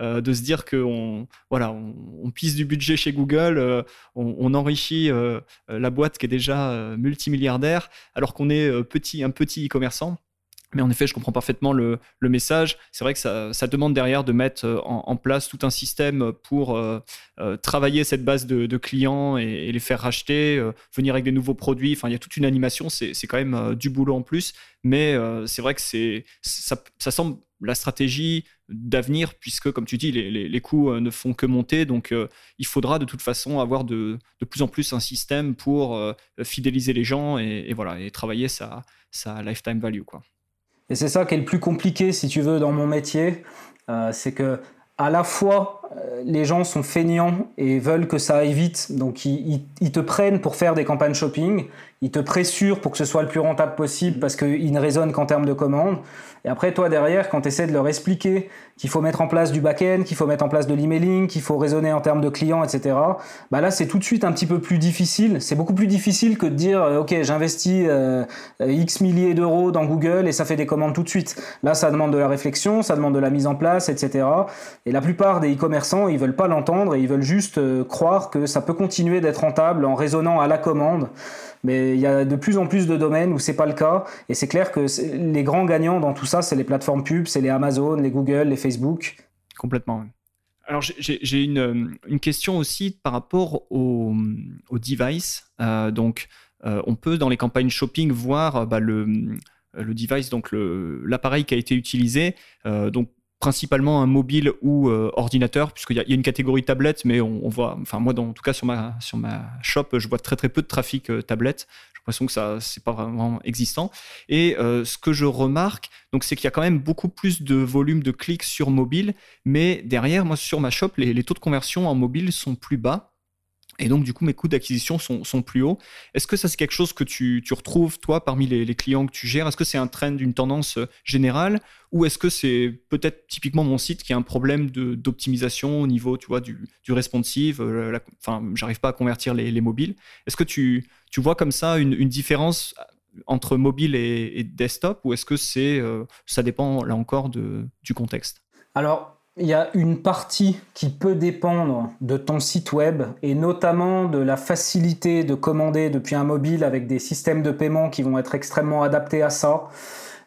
euh, de se dire qu'on voilà, on, pisse du budget chez Google, on, enrichit la boîte qui est déjà multimilliardaire, alors qu'on est petit, un petit e-commerçant. Mais en effet, je comprends parfaitement le, message. C'est vrai que ça, demande derrière de mettre euh, en, place tout un système pour euh, euh, travailler cette base de, clients et, les faire racheter, venir avec des nouveaux produits. Enfin, il y a toute une animation. C'est quand même du boulot en plus. Mais c'est vrai que ça, semble la stratégie d'avenir, puisque, comme tu dis, les, coûts ne font que monter. Donc, il faudra de toute façon avoir de, plus en plus un système pour fidéliser les gens et, et, voilà, et travailler sa, sa lifetime value. Quoi. Et c'est ça qui est le plus compliqué, si tu veux, dans mon métier. Euh, c'est que à la fois les gens sont feignants et veulent que ça aille vite. Donc ils, te prennent pour faire des campagnes shopping, ils te pressurent pour que ce soit le plus rentable possible parce qu'ils ne raisonnent qu'en termes de commandes. Et après, toi, derrière, quand tu essaies de leur expliquer qu'il faut mettre en place du back-end, qu'il faut mettre en place de l'emailing, qu'il faut raisonner en termes de clients, etc., bah là, c'est tout de suite un petit peu plus difficile. C'est beaucoup plus difficile que de dire, euh, OK, j'investis euh, X milliers d'euros dans Google et ça fait des commandes tout de suite. Là, ça demande de la réflexion, ça demande de la mise en place, etc. Et la plupart des e-commerçants, ils veulent pas l'entendre et ils veulent juste euh, croire que ça peut continuer d'être rentable en raisonnant à la commande. Mais il y a de plus en plus de domaines où c'est pas le cas. Et c'est clair que les grands gagnants dans tout ça, c'est les plateformes pub, c'est les Amazon, les Google, les Facebook. Complètement. Alors j'ai une, une, question aussi par rapport au, au device. Euh, donc euh, on peut dans les campagnes shopping voir bah, le, le device, donc l'appareil qui a été utilisé. Euh, donc principalement un mobile ou euh, ordinateur, puisqu'il y, a une catégorie tablette, mais on, voit, enfin moi dans, en tout cas sur ma, sur ma shop, je vois très très peu de trafic euh, tablette. J'ai l'impression que ça c'est pas vraiment existant. Et euh, ce que je remarque, donc c'est qu'il y a quand même beaucoup plus de volume de clics sur mobile, mais derrière, moi sur ma shop, les taux de conversion en mobile sont plus bas. Et donc, du coup, mes coûts d'acquisition sont, plus hauts. Est-ce que ça, c'est quelque chose que tu, retrouves, toi, parmi les, clients que tu gères? Est-ce que c'est un trend, d'une tendance euh, générale? Ou est-ce que c'est peut-être typiquement mon site qui a un problème d'optimisation au niveau, du, du responsive euh, Enfin, j'arrive pas à convertir les, les mobiles. Est-ce que tu, vois comme ça une, une différence entre mobile et, desktop? Ou est-ce que c'est, euh, ça dépend, là encore, du contexte? Alors, il y a une partie qui peut dépendre de ton site web et notamment de la facilité de commander depuis un mobile avec des systèmes de paiement qui vont être extrêmement adaptés à ça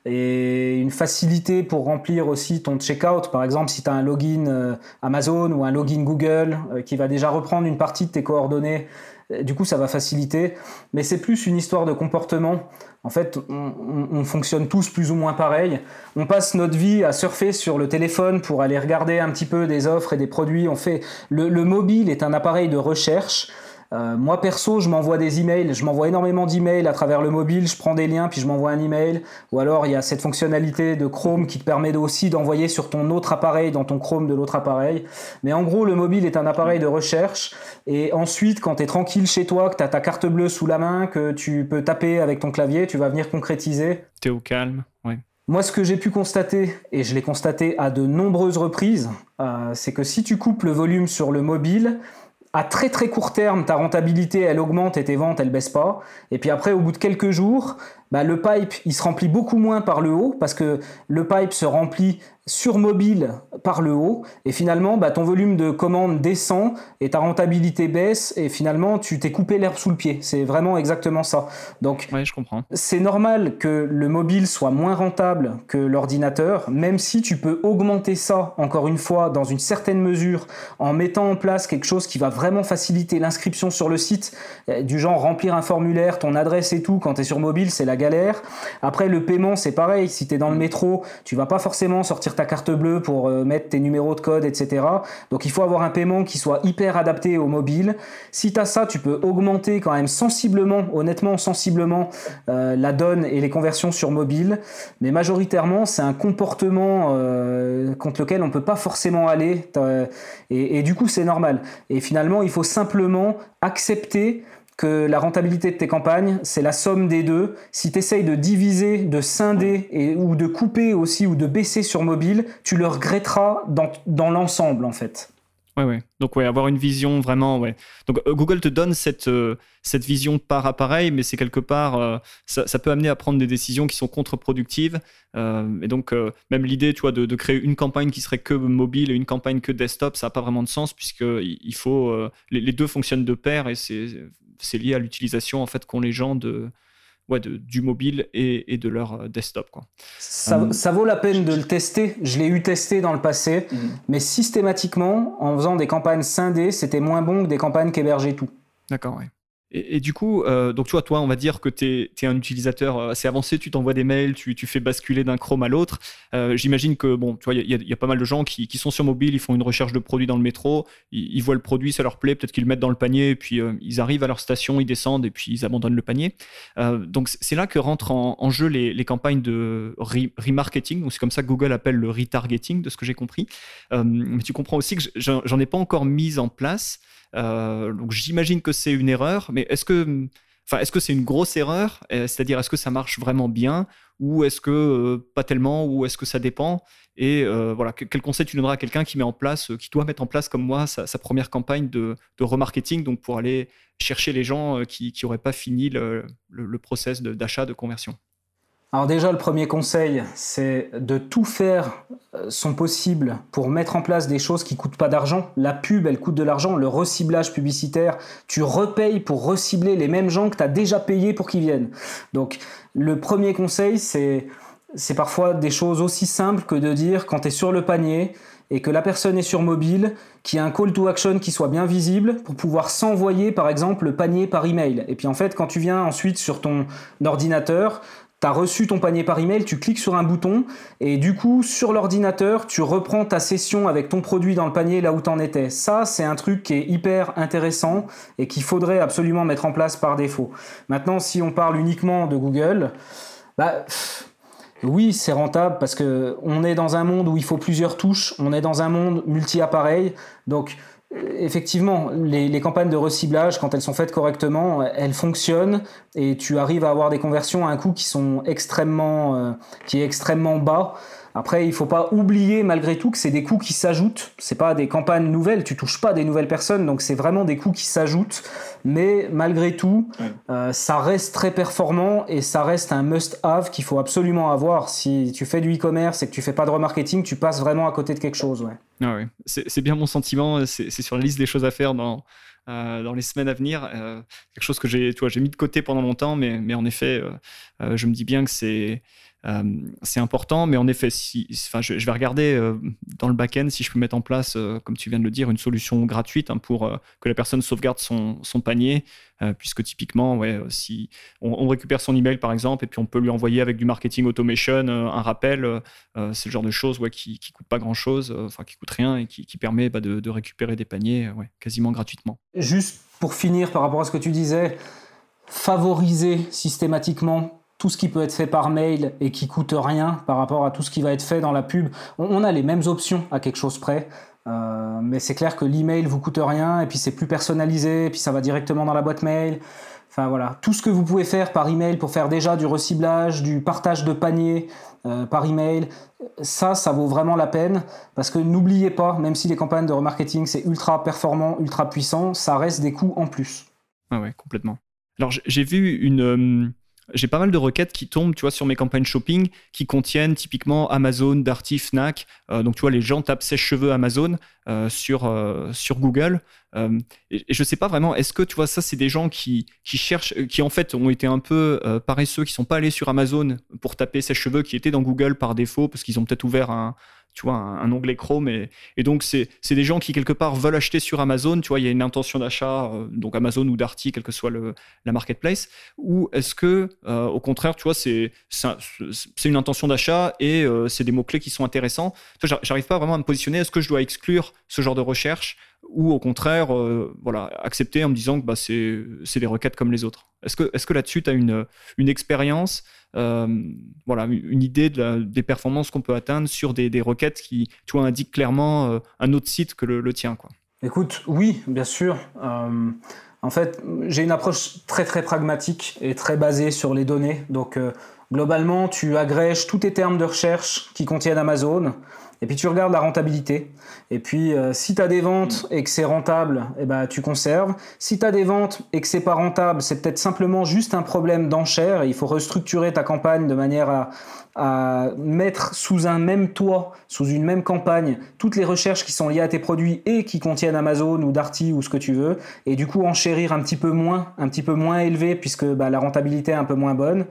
et une facilité pour remplir aussi ton checkout. Par exemple, si tu as un login euh, Amazon ou un login Google euh, qui va déjà reprendre une partie de tes coordonnées, du coup, ça va faciliter. Mais c'est plus une histoire de comportement. En fait, on, fonctionne tous plus ou moins pareil. On passe notre vie à surfer sur le téléphone pour aller regarder un petit peu des offres et des produits. On fait le mobile est un appareil de recherche. Euh, moi perso, je m'envoie des emails, je m'envoie énormément d'emails à travers le mobile, je prends des liens puis je m'envoie un email. Ou alors il y a cette fonctionnalité de Chrome qui te permet aussi d'envoyer sur ton autre appareil, dans ton Chrome de l'autre appareil. Mais en gros, le mobile est un appareil de recherche. Et ensuite, quand tu es tranquille chez toi, que tu as ta carte bleue sous la main, que tu peux taper avec ton clavier, tu vas venir concrétiser. Tu es au calme, oui. Moi, ce que j'ai pu constater, et je l'ai constaté à de nombreuses reprises, euh, c'est que si tu coupes le volume sur le mobile, à très très court terme, ta rentabilité, elle augmente et tes ventes, elles baissent pas. Et puis après, au bout de quelques jours, bah, le pipe, il se remplit beaucoup moins par le haut parce que le pipe se remplit sur mobile par le haut et finalement bah, ton volume de commande descend et ta rentabilité baisse et finalement tu t'es coupé l'herbe sous le pied. C'est vraiment exactement ça. Donc je comprends. C'est normal que le mobile soit moins rentable que l'ordinateur, même si tu peux augmenter ça encore une fois dans une certaine mesure en mettant en place quelque chose qui va vraiment faciliter l'inscription sur le site, eh, du genre remplir un formulaire, ton adresse et tout quand tu es sur mobile, c'est la Après le paiement, c'est pareil, si tu es dans le métro, tu vas pas forcément sortir ta carte bleue pour euh, mettre tes numéros de code, etc. Donc il faut avoir un paiement qui soit hyper adapté au mobile. Si tu as ça, tu peux augmenter quand même sensiblement, honnêtement sensiblement, euh, la donne et les conversions sur mobile. Mais majoritairement, c'est un comportement euh, contre lequel on peut pas forcément aller. Et du coup, c'est normal. Et finalement, il faut simplement accepter que la rentabilité de tes campagnes, c'est la somme des deux. Si tu essayes de diviser, de scinder et, ou de couper aussi ou de baisser sur mobile, tu le regretteras dans, dans l'ensemble en fait. Ouais, ouais. Donc, ouais, avoir une vision vraiment. Ouais. Donc, euh, Google te donne cette, euh, cette vision par appareil, mais c'est quelque part. Euh, ça, peut amener à prendre des décisions qui sont contre-productives. et donc, même l'idée, tu de, créer une campagne qui serait que mobile et une campagne que desktop, ça n'a pas vraiment de sens, puisque il faut. Les, les, deux fonctionnent de pair et c'est c'est lié à l'utilisation en fait qu'ont les gens de, ouais, de, du mobile et, et, de leur euh, desktop. Quoi. Ça, euh, ça, vaut la peine de le tester. Je l'ai eu testé dans le passé, mhm. mais systématiquement, en faisant des campagnes scindées, c'était moins bon que des campagnes qui hébergeaient tout. D'accord, ouais. Et, du coup, euh, donc tu vois, toi, on va dire que tu es, un utilisateur euh, assez avancé, tu t'envoies des mails, tu, fais basculer d'un Chrome à l'autre. Euh, j'imagine que, bon, tu vois, il y, a pas mal de gens qui, sont sur mobile, ils font une recherche de produit dans le métro, ils, voient le produit, ça leur plaît, peut-être qu'ils le mettent dans le panier, et puis ils arrivent à leur station, ils descendent, et puis ils abandonnent le panier. donc c'est là que rentrent en, jeu les, campagnes de remarketing, c'est comme ça que Google appelle le retargeting, de ce que j'ai compris. mais tu comprends aussi que j'en ai pas encore mis en place. Euh, donc j'imagine que c'est une erreur, mais est-ce que, enfin, est-ce que c'est une grosse erreur? Euh, C'est-à-dire, est-ce que ça marche vraiment bien? Ou est-ce que euh, pas tellement? Ou est-ce que ça dépend? Et voilà, quel conseil tu donneras à quelqu'un qui met en place, qui doit mettre en place comme moi sa, première campagne de, remarketing, donc pour aller chercher les gens qui n'auraient pas fini le, le process d'achat, de conversion? Alors déjà, le premier conseil, c'est de tout faire euh, son possible pour mettre en place des choses qui coûtent pas d'argent. La pub, elle coûte de l'argent. Le reciblage publicitaire, tu repayes pour recibler les mêmes gens que tu as déjà payé pour qu'ils viennent. Donc le premier conseil, c'est c'est parfois des choses aussi simples que de dire quand tu es sur le panier et que la personne est sur mobile, qu'il y a un call to action qui soit bien visible pour pouvoir s'envoyer par exemple le panier par email. Et puis en fait, quand tu viens ensuite sur ton ordinateur, tu as reçu ton panier par email, tu cliques sur un bouton et du coup sur l'ordinateur tu reprends ta session avec ton produit dans le panier là où tu en étais. Ça c'est un truc qui est hyper intéressant et qu'il faudrait absolument mettre en place par défaut. Maintenant si on parle uniquement de Google, bah, oui c'est rentable parce que on est dans un monde où il faut plusieurs touches, on est dans un monde multi-appareil donc effectivement, les, campagnes de reciblage, quand elles sont faites correctement, elles fonctionnent et tu arrives à avoir des conversions à un coût qui sont extrêmement, euh, qui est extrêmement bas. Après, il faut pas oublier malgré tout que c'est des coûts qui s'ajoutent. C'est pas des campagnes nouvelles, tu touches pas des nouvelles personnes, donc c'est vraiment des coûts qui s'ajoutent. Mais malgré tout, euh, ça reste très performant et ça reste un must-have qu'il faut absolument avoir. Si tu fais du e-commerce et que tu fais pas de remarketing, tu passes vraiment à côté de quelque chose. Ouais. Ah c'est bien mon sentiment. C'est sur la liste des choses à faire dans. Euh, dans les semaines à venir. Euh, quelque chose que j'ai mis de côté pendant longtemps, mais, mais en effet, je me dis bien que c'est euh, c'est important, mais en effet, si, enfin, je, vais regarder euh, dans le back-end si je peux mettre en place, euh, comme tu viens de le dire, une solution gratuite hein, pour que la personne sauvegarde son, panier, puisque typiquement, ouais, si on, récupère son email par exemple, et puis on peut lui envoyer avec du marketing automation un rappel, c'est le genre de choses ouais, qui, qui coûte pas grand-chose, enfin qui coûte rien et qui, qui permet bah, de, de, récupérer des paniers ouais, quasiment gratuitement. Juste pour finir par rapport à ce que tu disais, favoriser systématiquement tout ce qui peut être fait par mail et qui coûte rien par rapport à tout ce qui va être fait dans la pub. On, a les mêmes options à quelque chose près. Euh, mais c'est clair que l'email vous coûte rien et puis c'est plus personnalisé et puis ça va directement dans la boîte mail. Enfin voilà, tout ce que vous pouvez faire par email pour faire déjà du reciblage, du partage de paniers euh, par email, ça, ça vaut vraiment la peine parce que n'oubliez pas, même si les campagnes de remarketing c'est ultra performant, ultra puissant, ça reste des coûts en plus. Ah ouais, complètement. Alors j'ai vu une, euh, j'ai pas mal de requêtes qui tombent, tu vois, sur mes campagnes shopping qui contiennent typiquement Amazon, Darty, Fnac. Euh, donc, tu vois, les gens tapent sèche-cheveux Amazon euh, sur, euh, sur Google. et, je sais pas vraiment, est-ce que, tu vois, ça, c'est des gens qui, qui cherchent, qui en fait ont été un peu paresseux, qui sont pas allés sur Amazon pour taper sèche-cheveux, qui étaient dans Google par défaut parce qu'ils ont peut-être ouvert un, tu vois, un, onglet Chrome. Et, donc, c'est des gens qui, quelque part, veulent acheter sur Amazon. Tu vois, il y a une intention d'achat, euh, donc Amazon ou Darty, quelle que soit le, la marketplace. Ou est-ce que, euh, au contraire, tu vois, c'est une intention d'achat et euh, c'est des mots-clés qui sont intéressants. J'arrive pas vraiment à me positionner. Est-ce que je dois exclure ce genre de recherche? Ou au contraire, voilà, accepter en me disant que bah, c'est des requêtes comme les autres Est-ce que, est que là-dessus, tu as une, une expérience euh, voilà, une idée des performances qu'on peut atteindre sur des, requêtes qui, indiquent clairement euh, un autre site que le, tien, quoi? Écoute, oui, bien sûr. Euh, en fait, j'ai une approche très très pragmatique et très basée sur les données. Donc, globalement, tu agrèges tous tes termes de recherche qui contiennent Amazon. Et puis tu regardes la rentabilité. Et puis euh, si tu as des ventes et que c'est rentable, eh ben, tu conserves. Si tu as des ventes et que c'est pas rentable, c'est peut-être simplement juste un problème d'enchère. Il faut restructurer ta campagne de manière à, mettre sous un même toit, sous une même campagne, toutes les recherches qui sont liées à tes produits et qui contiennent Amazon ou Darty ou ce que tu veux, et du coup enchérir un petit peu moins, un petit peu moins élevé puisque bah, la rentabilité est un peu moins bonne.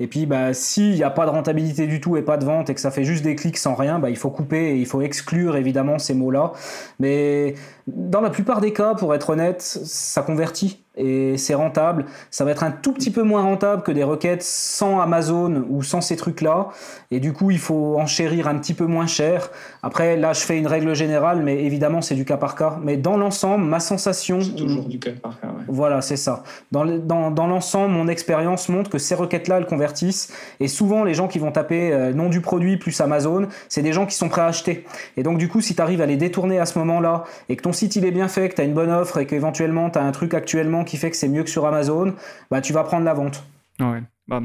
Et puis bah, s'il n'y a pas de rentabilité du tout et pas de vente et que ça fait juste des clics sans rien, bah, il faut couper il faut exclure évidemment ces mots-là. Mais dans la plupart des cas, pour être honnête, ça convertit. Et c'est rentable. Ça va être un tout petit peu moins rentable que des requêtes sans Amazon ou sans ces trucs-là. Et du coup, il faut enchérir un petit peu moins cher. Après, là, je fais une règle générale, mais évidemment, c'est du cas par cas. Mais dans l'ensemble, ma sensation. C'est toujours du cas par cas, ouais. Voilà, c'est ça. Dans, dans, dans l'ensemble, mon expérience montre que ces requêtes-là, elles convertissent. Et souvent, les gens qui vont taper euh, nom du produit plus Amazon, c'est des gens qui sont prêts à acheter. Et donc, du coup, si tu arrives à les détourner à ce moment-là, et que ton site il est bien fait, que tu as une bonne offre, et qu'éventuellement tu as un truc actuellement qui fait que c'est mieux que sur Amazon, bah, tu vas prendre la vente. Bah,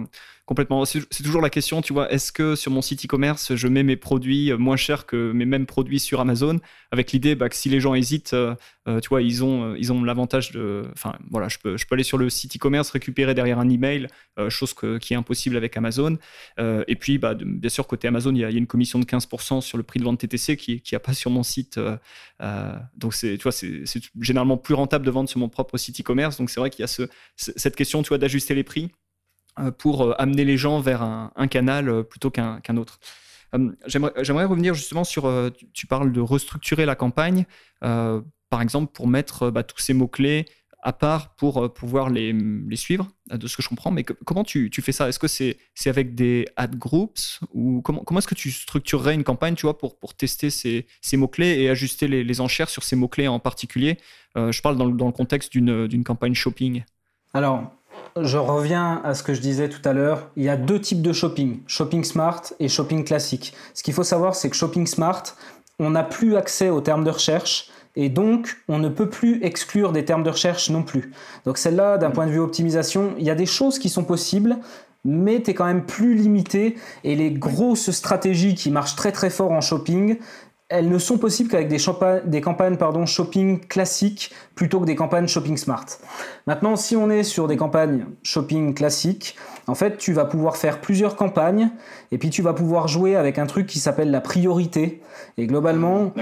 complètement. C'est toujours la question, tu vois, est-ce que sur mon site e-commerce, je mets mes produits moins chers que mes mêmes produits sur Amazon, avec l'idée bah, que si les gens hésitent, euh, euh, tu vois, ils ont, euh, ils ont l'avantage de... Enfin, voilà, je peux, je peux aller sur le site e-commerce, récupérer derrière un email, chose qui est impossible avec Amazon. et puis, bah, bien sûr, côté Amazon, il y, a, une commission de 15% sur le prix de vente TTC qui n'y a pas sur mon site. donc, tu vois, c'est généralement plus rentable de vendre sur mon propre site e-commerce. Donc, c'est vrai qu'il y a ce, cette question, tu vois, d'ajuster les prix. Euh, pour euh, amener les gens vers un, canal euh, plutôt qu'un autre. J'aimerais revenir justement sur, tu, parles de restructurer la campagne, par exemple pour mettre bah, tous ces mots-clés à part pour pouvoir les, suivre, de ce que je comprends. Mais comment tu, fais ça? Est-ce que c'est avec des ad groups ou comment, est-ce que tu structurerais une campagne, tu vois, pour, tester ces, mots-clés et ajuster les, les, enchères sur ces mots-clés en particulier? Je parle dans, dans le contexte d'une campagne shopping. Alors, je reviens à ce que je disais tout à l'heure. Il y a deux types de shopping, shopping smart et shopping classique. Ce qu'il faut savoir, c'est que shopping smart, on n'a plus accès aux termes de recherche et donc on ne peut plus exclure des termes de recherche non plus. Donc celle-là, d'un point de vue optimisation, il y a des choses qui sont possibles, mais tu es quand même plus limité et les grosses stratégies qui marchent très très fort en shopping, elles ne sont possibles qu'avec des, des, campagnes pardon, shopping classiques plutôt que des campagnes shopping smart. Maintenant, si on est sur des campagnes shopping classiques, en fait, tu vas pouvoir faire plusieurs campagnes et puis tu vas pouvoir jouer avec un truc qui s'appelle la priorité. Et globalement,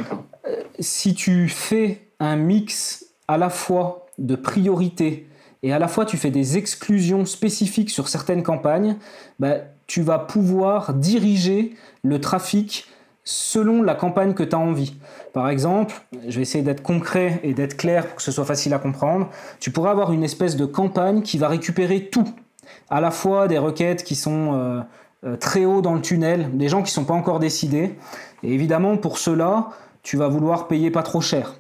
euh, si tu fais un mix à la fois de priorité et à la fois tu fais des exclusions spécifiques sur certaines campagnes, bah, tu vas pouvoir diriger le trafic selon la campagne que tu as envie. Par exemple, je vais essayer d'être concret et d'être clair pour que ce soit facile à comprendre. Tu pourrais avoir une espèce de campagne qui va récupérer tout, à la fois des requêtes qui sont euh, euh, très haut dans le tunnel, des gens qui ne sont pas encore décidés. Et évidemment, pour cela, tu vas vouloir payer pas trop cher.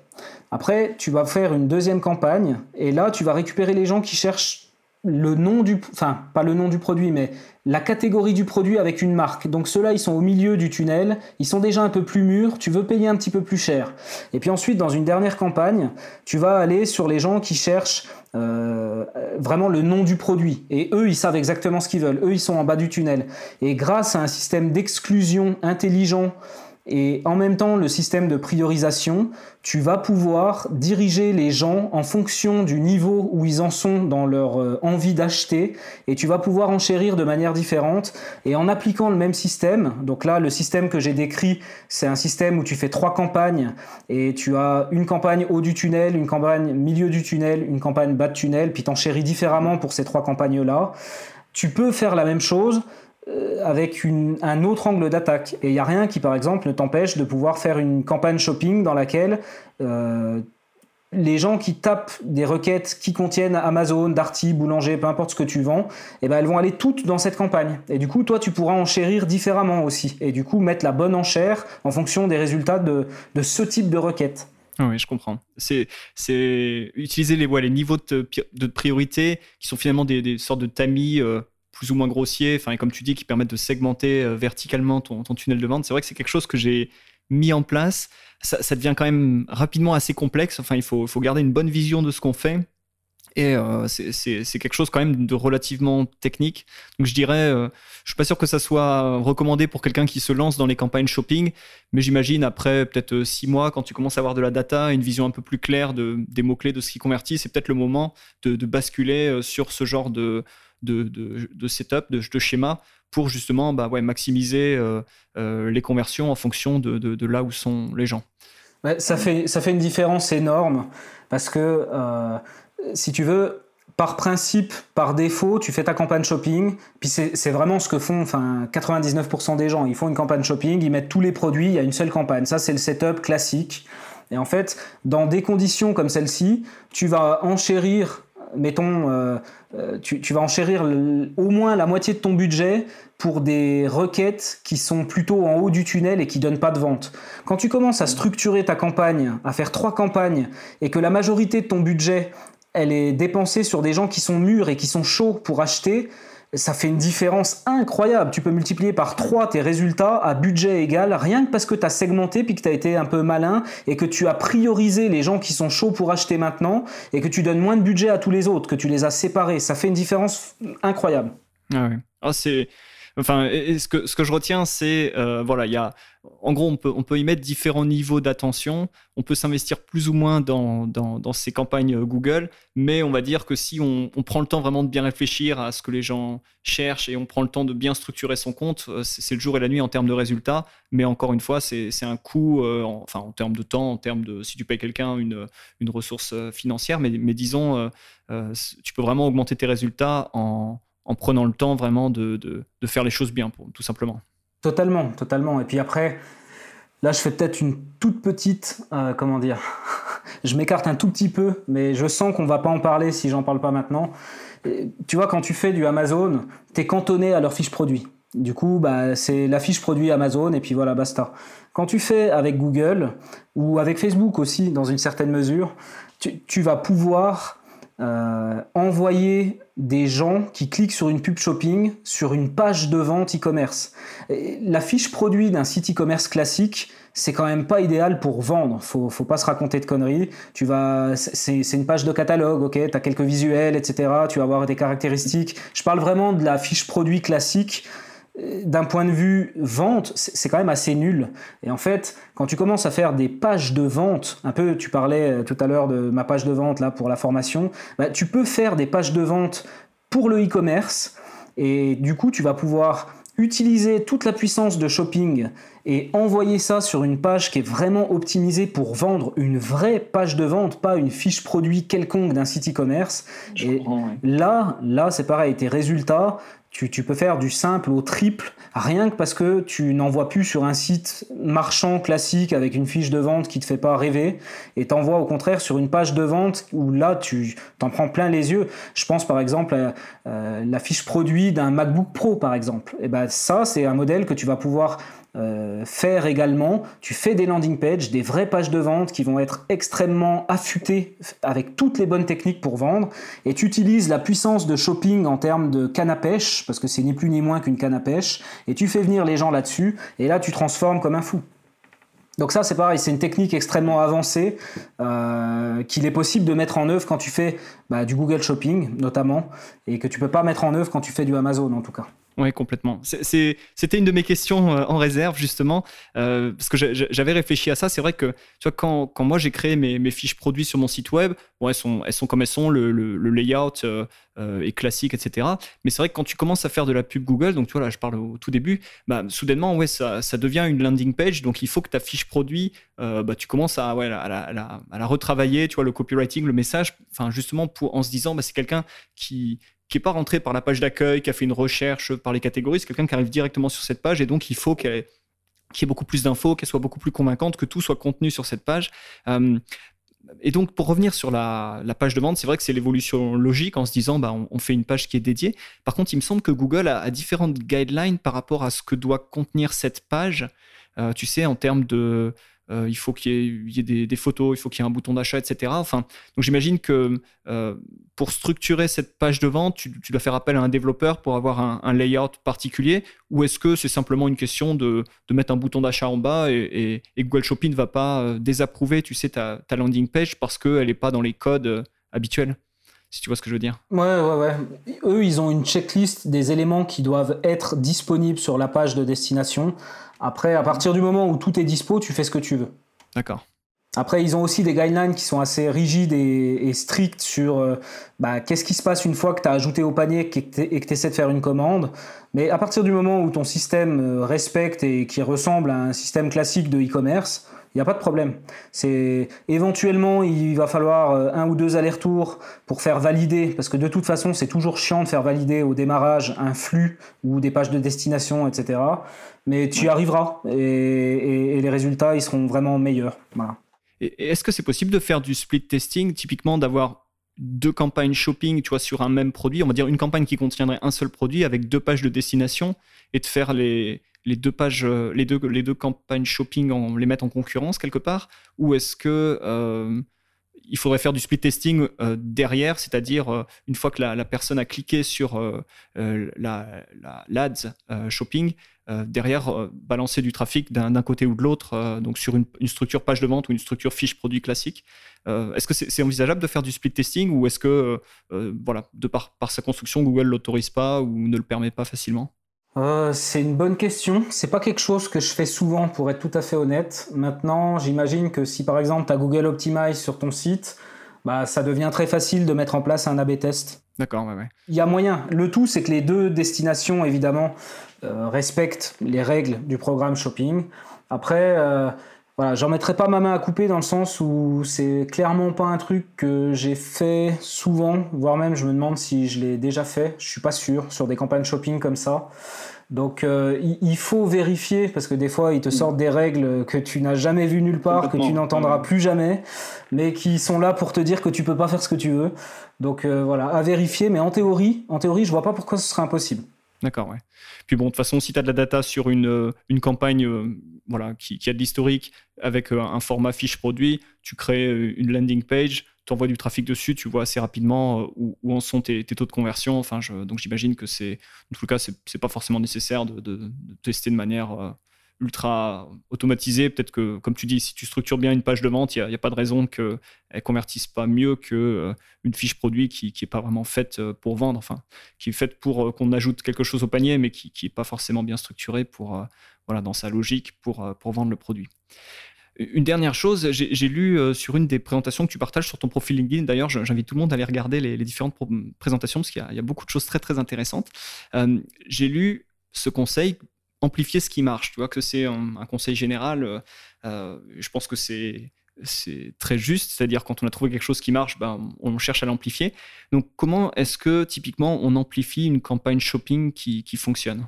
Après, tu vas faire une deuxième campagne et là, tu vas récupérer les gens qui cherchent le nom du, enfin pas le nom du produit, mais la catégorie du produit avec une marque. Donc ceux-là, ils sont au milieu du tunnel, ils sont déjà un peu plus mûrs, tu veux payer un petit peu plus cher. Et puis ensuite, dans une dernière campagne, tu vas aller sur les gens qui cherchent euh, vraiment le nom du produit. Et eux, ils savent exactement ce qu'ils veulent. Eux, ils sont en bas du tunnel. Et grâce à un système d'exclusion intelligent, et en même temps, le système de priorisation, tu vas pouvoir diriger les gens en fonction du niveau où ils en sont dans leur euh, envie d'acheter et tu vas pouvoir enchérir de manière différente et en appliquant le même système. Donc là, le système que j'ai décrit, c'est un système où tu fais trois campagnes et tu as une campagne haut du tunnel, une campagne milieu du tunnel, une campagne bas de tunnel, puis t'enchéris différemment pour ces trois campagnes-là. Tu peux faire la même chose euh, avec un autre angle d'attaque. Et il n'y a rien qui, par exemple, ne t'empêche de pouvoir faire une campagne shopping dans laquelle euh, les gens qui tapent des requêtes qui contiennent Amazon, Darty, Boulanger, peu importe ce que tu vends, eh ben elles vont aller toutes dans cette campagne. Et du coup, toi, tu pourras enchérir différemment aussi. Et du coup, mettre la bonne enchère en fonction des résultats de, ce type de requête. Ah oui, je comprends. C'est, utiliser les, les niveaux de, de, priorité qui sont finalement des, sortes de tamis euh, plus ou moins grossiers, enfin, et comme tu dis, qui permettent de segmenter euh, verticalement ton, tunnel de vente. C'est vrai que c'est quelque chose que j'ai mis en place. Ça, devient quand même rapidement assez complexe. Enfin, il faut, garder une bonne vision de ce qu'on fait. Et euh, c'est quelque chose quand même de relativement technique. Donc je dirais, euh, je suis pas sûr que ça soit recommandé pour quelqu'un qui se lance dans les campagnes shopping, mais j'imagine après peut-être six mois, quand tu commences à avoir de la data, une vision un peu plus claire de, des mots-clés de ce qui convertit, c'est peut-être le moment de, basculer sur ce genre de, de, setup, de, schéma pour justement bah ouais, maximiser euh, euh, les conversions en fonction de, là où sont les gens. ça, fait, ça fait une différence énorme parce que euh, si tu veux, par principe, par défaut, tu fais ta campagne shopping, puis c'est vraiment ce que font enfin, 99% des gens. Ils font une campagne shopping, ils mettent tous les produits, il y a une seule campagne. Ça, c'est le setup classique. Et en fait, dans des conditions comme celle-ci, tu vas enchérir mettons, euh, euh, tu, vas enchérir au moins la moitié de ton budget pour des requêtes qui sont plutôt en haut du tunnel et qui donnent pas de vente. Quand tu commences à structurer ta campagne, à faire trois campagnes, et que la majorité de ton budget, elle est dépensée sur des gens qui sont mûrs et qui sont chauds pour acheter, ça fait une différence incroyable. Tu peux multiplier par 3 tes résultats à budget égal, rien que parce que tu as segmenté puis que tu as été un peu malin et que tu as priorisé les gens qui sont chauds pour acheter maintenant et que tu donnes moins de budget à tous les autres, que tu les as séparés. Ça fait une différence incroyable. Ah oui. Ah, c'est Enfin, ce que, je retiens, c'est, euh, voilà, il y a, en gros, on peut, on peut y mettre différents niveaux d'attention. On peut s'investir plus ou moins dans, dans, ces campagnes euh, Google, mais on va dire que si on, on, prend le temps vraiment de bien réfléchir à ce que les gens cherchent et on prend le temps de bien structurer son compte, euh, c'est le jour et la nuit en termes de résultats. Mais encore une fois, c'est un coût, en, enfin, en termes de temps, en termes de si tu payes quelqu'un une, une ressource financière, mais, mais disons, tu peux vraiment augmenter tes résultats en en prenant le temps vraiment de, de, faire les choses bien, pour, tout simplement. Totalement, totalement. Et puis après, là, je fais peut-être une toute petite, euh, comment dire, je m'écarte un tout petit peu, mais je sens qu'on va pas en parler si j'en parle pas maintenant. tu vois, quand tu fais du Amazon, tu es cantonné à leur fiche produit. Du coup, bah, c'est la fiche produit Amazon et puis voilà, basta. Quand tu fais avec Google ou avec Facebook aussi, dans une certaine mesure, tu, tu vas pouvoir euh, envoyer des gens qui cliquent sur une pub shopping sur une page de vente e-commerce. La fiche produit d'un site e-commerce classique, c'est quand même pas idéal pour vendre. Faut, faut pas se raconter de conneries. Tu vas, c'est, une page de catalogue, ok, tu as quelques visuels, etc. Tu vas avoir des caractéristiques. Je parle vraiment de la fiche produit classique d'un point de vue vente, c'est quand même assez nul. Et en fait, quand tu commences à faire des pages de vente, un peu, tu parlais euh, tout à l'heure de ma page de vente là pour la formation, bah, tu peux faire des pages de vente pour le e-commerce et du coup, tu vas pouvoir utiliser toute la puissance de shopping et envoyer ça sur une page qui est vraiment optimisée pour vendre une vraie page de vente, pas une fiche produit quelconque d'un site e-commerce. Et là, là, c'est pareil, tes résultats, tu, peux faire du simple au triple, rien que parce que tu n'envoies plus sur un site marchand classique avec une fiche de vente qui te fait pas rêver, et t'envoies au contraire sur une page de vente où là tu t'en prends plein les yeux. Je pense par exemple à euh, la fiche produit d'un MacBook Pro par exemple. Et ben ça c'est un modèle que tu vas pouvoir euh, faire également. Tu fais des landing pages, des vraies pages de vente qui vont être extrêmement affûtées avec toutes les bonnes techniques pour vendre. Et tu utilises la puissance de shopping en termes de canne à pêche, parce que c'est ni plus ni moins qu'une canne à pêche. Et tu fais venir les gens là-dessus. Et là, tu transformes comme un fou. Donc ça, c'est pareil, c'est une technique extrêmement avancée euh, qu'il est possible de mettre en œuvre quand tu fais bah, du Google Shopping, notamment, et que tu peux pas mettre en œuvre quand tu fais du Amazon, en tout cas. Oui, complètement. C'était une de mes questions euh, en réserve, justement, euh, parce que j'avais réfléchi à ça. C'est vrai que tu vois, quand, moi j'ai créé mes, fiches produits sur mon site web, bon, elles, sont, comme elles sont, le, layout euh, est classique, etc. Mais c'est vrai que quand tu commences à faire de la pub Google, donc tu vois, là je parle au tout début, bah, soudainement, ouais, ça, devient une landing page. Donc il faut que ta fiche produit, bah, tu commences à, ouais, à, la, à, retravailler, tu vois, le copywriting, le message, justement, pour, en se disant, bah, c'est quelqu'un qui, qui n'est pas rentré par la page d'accueil, qui a fait une recherche par les catégories, c'est quelqu'un qui arrive directement sur cette page et donc il faut qu'elle qu'il y ait beaucoup plus d'infos, qu'elle soit beaucoup plus convaincante, que tout soit contenu sur cette page. Euh, et donc, pour revenir sur la, page de vente, c'est vrai que c'est l'évolution logique en se disant, bah, on, fait une page qui est dédiée. Par contre, il me semble que Google a, différentes guidelines par rapport à ce que doit contenir cette page. Euh, tu sais, en termes de, euh, il faut qu'il y ait, des, photos, il faut qu'il y ait un bouton d'achat, etc. Enfin, donc j'imagine que euh, pour structurer cette page de vente, tu, dois faire appel à un développeur pour avoir un, layout particulier, ou est-ce que c'est simplement une question de, mettre un bouton d'achat en bas et, Google Shopping ne va pas euh, désapprouver, tu sais, ta, landing page parce qu'elle n'est pas dans les codes habituels? Si tu vois ce que je veux dire. Ouais, ouais, ouais. Eux, ils ont une checklist des éléments qui doivent être disponibles sur la page de destination. Après, à partir du moment où tout est dispo, tu fais ce que tu veux. D'accord. Après, ils ont aussi des guidelines qui sont assez rigides et, strictes sur euh, bah, qu'est-ce qui se passe une fois que tu as ajouté au panier et que tu essaies de faire une commande. Mais à partir du moment où ton système euh, respecte et qui ressemble à un système classique de e-commerce, il n'y a pas de problème. C'est éventuellement il va falloir euh, un ou deux allers-retours pour faire valider, parce que de toute façon c'est toujours chiant de faire valider au démarrage un flux ou des pages de destination, etc mais tu y arriveras et, les résultats ils seront vraiment meilleurs. est-ce que c'est possible de faire du split testing, typiquement d'avoir deux campagnes shopping, tu vois, sur un même produit, on va dire une campagne qui contiendrait un seul produit avec deux pages de destination et de faire les, deux pages, euh, les deux, campagnes shopping, les mettre en concurrence quelque part. Ou est-ce que euh, il faudrait faire du split testing euh, derrière, c'est-à-dire une fois que la, personne a cliqué sur la, l'ADS shopping, derrière balancer du trafic d'un, côté ou de l'autre, donc sur une, structure page de vente ou une structure fiche produit classique. est-ce que c'est, envisageable de faire du split testing ou est-ce que, voilà, de par, par sa construction, Google l'autorise pas ou ne le permet pas facilement? Euh, c'est une bonne question. C'est pas quelque chose que je fais souvent, pour être tout à fait honnête. Maintenant, j'imagine que si par exemple tu as Google Optimize sur ton site, bah, ça devient très facile de mettre en place un A/B test. D'accord, ouais, ouais. Il y a moyen. Le tout, c'est que les deux destinations, évidemment, euh, respectent les règles du programme shopping. Après, euh, voilà, j'en mettrai pas ma main à couper dans le sens où c'est clairement pas un truc que j'ai fait souvent, voire même je me demande si je l'ai déjà fait. Je suis pas sûr sur des campagnes shopping comme ça. Donc euh, il faut vérifier parce que des fois ils te sortent des règles que tu n'as jamais vues nulle part, que tu n'entendras plus jamais, mais qui sont là pour te dire que tu peux pas faire ce que tu veux. Donc euh, voilà, à vérifier. Mais en théorie, en théorie, je vois pas pourquoi ce serait impossible. D'accord, ouais. Puis bon, de toute façon, si tu as de la data sur une, euh, une campagne voilà, qui, a de l'historique avec un format fiche produit, tu crées une landing page, tu envoies du trafic dessus, tu vois assez rapidement euh, où, en sont tes, taux de conversion. Enfin, donc j'imagine que c'est, en tout cas, c'est pas forcément nécessaire de, tester de manière euh, ultra automatisée. Peut-être que, comme tu dis, si tu structures bien une page de vente, il n'y a, pas de raison qu'elle convertisse pas mieux qu'une euh, fiche produit qui n'est pas vraiment faite pour vendre, enfin, qui est faite pour qu'on ajoute quelque chose au panier, mais qui n'est pas forcément bien structurée pour, voilà, dans sa logique pour, vendre le produit. Une dernière chose, j'ai lu euh, sur une des présentations que tu partages sur ton profil LinkedIn, d'ailleurs j'invite tout le monde à aller regarder les, différentes présentations parce qu'il y, a beaucoup de choses très très intéressantes. Euh, j'ai lu ce conseil, amplifier ce qui marche, tu vois que c'est un, conseil général, euh, je pense que c'est c'est très juste, c'est-à-dire quand on a trouvé quelque chose qui marche, ben, on cherche à l'amplifier. Donc comment est-ce que typiquement on amplifie une campagne shopping qui, qui fonctionne?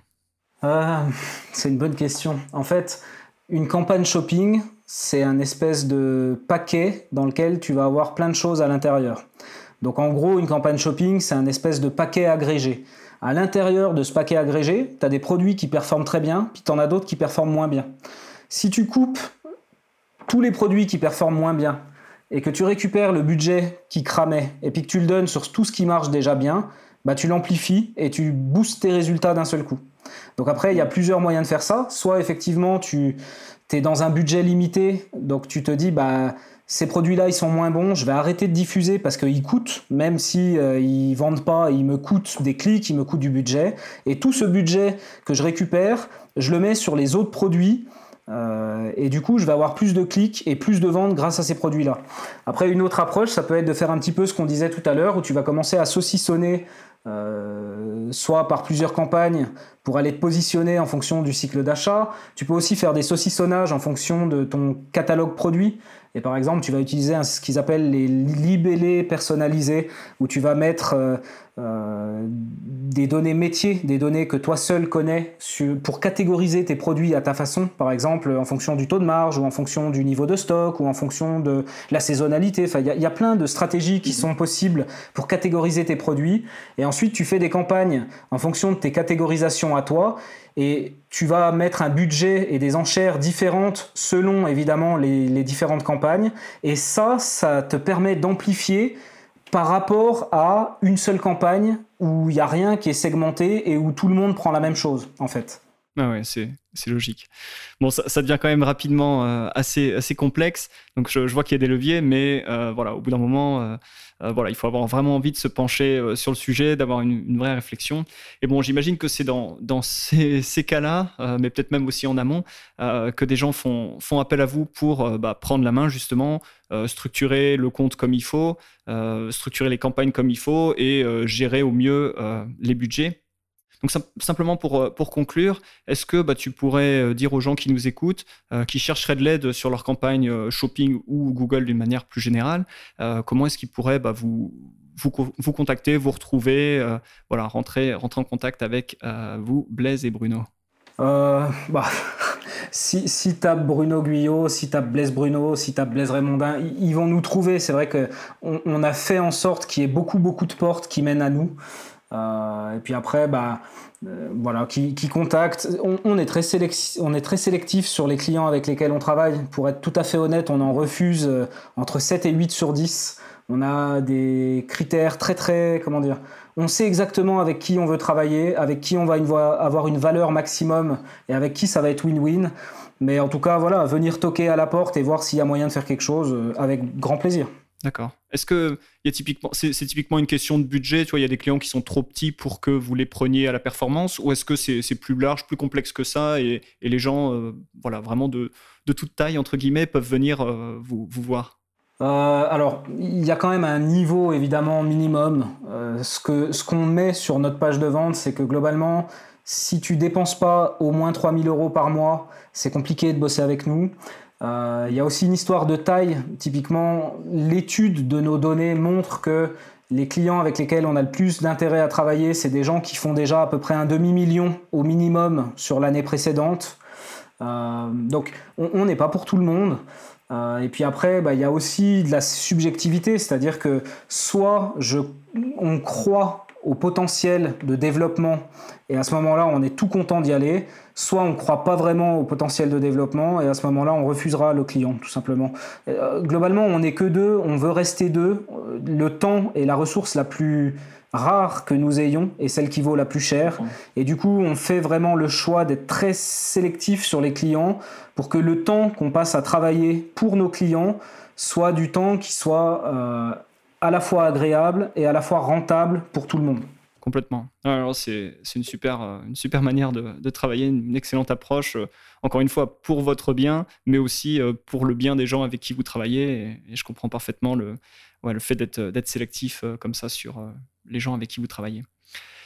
C'est une bonne question. En fait, une campagne shopping, c'est un espèce de paquet dans lequel tu vas avoir plein de choses à l'intérieur. Donc en gros, une campagne shopping, c'est un espèce de paquet agrégé. À l'intérieur de ce paquet agrégé, tu as des produits qui performent très bien, puis tu en as d'autres qui performent moins bien. Si tu coupes tous les produits qui performent moins bien et que tu récupères le budget qui cramait et puis que tu le donnes sur tout ce qui marche déjà bien, bah tu l'amplifies et tu boostes tes résultats d'un seul coup. Donc après, il y a plusieurs moyens de faire ça. Soit effectivement, tu es dans un budget limité, donc tu te dis, bah, ces produits-là, ils sont moins bons, je vais arrêter de diffuser parce qu'ils coûtent, même si euh, ils vendent pas, ils me coûtent des clics, ils me coûtent du budget. Et tout ce budget que je récupère, je le mets sur les autres produits. Euh, et du coup, je vais avoir plus de clics et plus de ventes grâce à ces produits-là. Après, une autre approche, ça peut être de faire un petit peu ce qu'on disait tout à l'heure, où tu vas commencer à saucissonner euh, soit par plusieurs campagnes pour aller te positionner en fonction du cycle d'achat. Tu peux aussi faire des saucissonnages en fonction de ton catalogue produit. Et par exemple, tu vas utiliser ce qu'ils appellent les libellés personnalisés, où tu vas mettre euh, des données métiers, des données que toi seul connais pour catégoriser tes produits à ta façon, par exemple en fonction du taux de marge ou en fonction du niveau de stock ou en fonction de la saisonnalité. Enfin, il y, a plein de stratégies qui sont possibles pour catégoriser tes produits. Et ensuite, tu fais des campagnes en fonction de tes catégorisations à toi et tu vas mettre un budget et des enchères différentes selon évidemment les différentes campagnes. Et ça, ça te permet d'amplifier par rapport à une seule campagne où il n'y a rien qui est segmenté et où tout le monde prend la même chose, en fait. Ah ouais, c'est, logique. Bon, ça, devient quand même rapidement euh, assez, assez complexe. Donc, je, vois qu'il y a des leviers, mais euh, voilà, au bout d'un moment, euh, voilà, il faut avoir vraiment envie de se pencher sur le sujet, d'avoir une, vraie réflexion. Et bon, j'imagine que c'est dans, ces, cas-là, mais peut-être même aussi en amont, que des gens font, font appel à vous pour bah, prendre la main, justement, structurer le compte comme il faut, structurer les campagnes comme il faut et gérer au mieux les budgets. Donc simplement pour, euh, pour conclure, est-ce que bah, tu pourrais euh, dire aux gens qui nous écoutent, euh, qui chercheraient de l'aide sur leur campagne shopping ou Google d'une manière plus générale, comment est-ce qu'ils pourraient bah, vous, vous, vous, contacter, vous retrouver, voilà, rentrer, rentrer en contact avec vous, Blaise et Bruno? Bah, si, si tapes Bruno Guyot, si tapes Blaise Bruno, si tapes Blaise Raymondin, ils vont nous trouver. C'est vrai qu'on on a fait en sorte qu'il y ait beaucoup, beaucoup de portes qui mènent à nous. Euh, et puis après, bah, euh, voilà, qui, contacte. On, est très on est très sélectif sur les clients avec lesquels on travaille. Pour être tout à fait honnête, on en refuse euh, entre 7 et 8 sur 10. On a des critères très très, comment dire, on sait exactement avec qui on veut travailler, avec qui on va avoir une valeur maximum et avec qui ça va être win-win. Mais en tout cas, voilà, venir toquer à la porte et voir s'il y a moyen de faire quelque chose avec grand plaisir. D'accord. Est-ce que y a typiquement, c'est, typiquement une question de budget Tu vois, il y a des clients qui sont trop petits pour que vous les preniez à la performance, ou est-ce que c'est, plus large, plus complexe que ça, et, les gens, euh, voilà, vraiment de, toute taille entre guillemets, peuvent venir euh, vous, voir? Euh, alors, il y a quand même un niveau évidemment minimum. ce, que, ce qu'on met sur notre page de vente, c'est que globalement, si tu dépenses pas au moins 3000 euros par mois, c'est compliqué de bosser avec nous. Euh, il y a aussi une histoire de taille. Typiquement, l'étude de nos données montre que les clients avec lesquels on a le plus d'intérêt à travailler, c'est des gens qui font déjà à peu près un demi-million au minimum sur l'année précédente. Euh, donc on n'est pas pour tout le monde. Euh, et puis après, bah, il y a aussi de la subjectivité, c'est-à-dire que soit on croit au potentiel de développement. Et à ce moment-là on est tout content d'y aller, soit on ne croit pas vraiment au potentiel de développement et à ce moment-là on refusera le client tout simplement. Euh, globalement on n'est que deux, on veut rester deux, le temps est la ressource la plus rare que nous ayons et celle qui vaut la plus cher et du coup on fait vraiment le choix d'être très sélectif sur les clients pour que le temps qu'on passe à travailler pour nos clients soit du temps qui soit euh, à la fois agréable et à la fois rentable pour tout le monde. Complètement. Alors c'est une super, euh, une super manière de, travailler, une excellente approche, euh, encore une fois, pour votre bien, mais aussi euh, pour le bien des gens avec qui vous travaillez. Et, je comprends parfaitement le, le fait d'être sélectif comme ça sur les gens avec qui vous travaillez.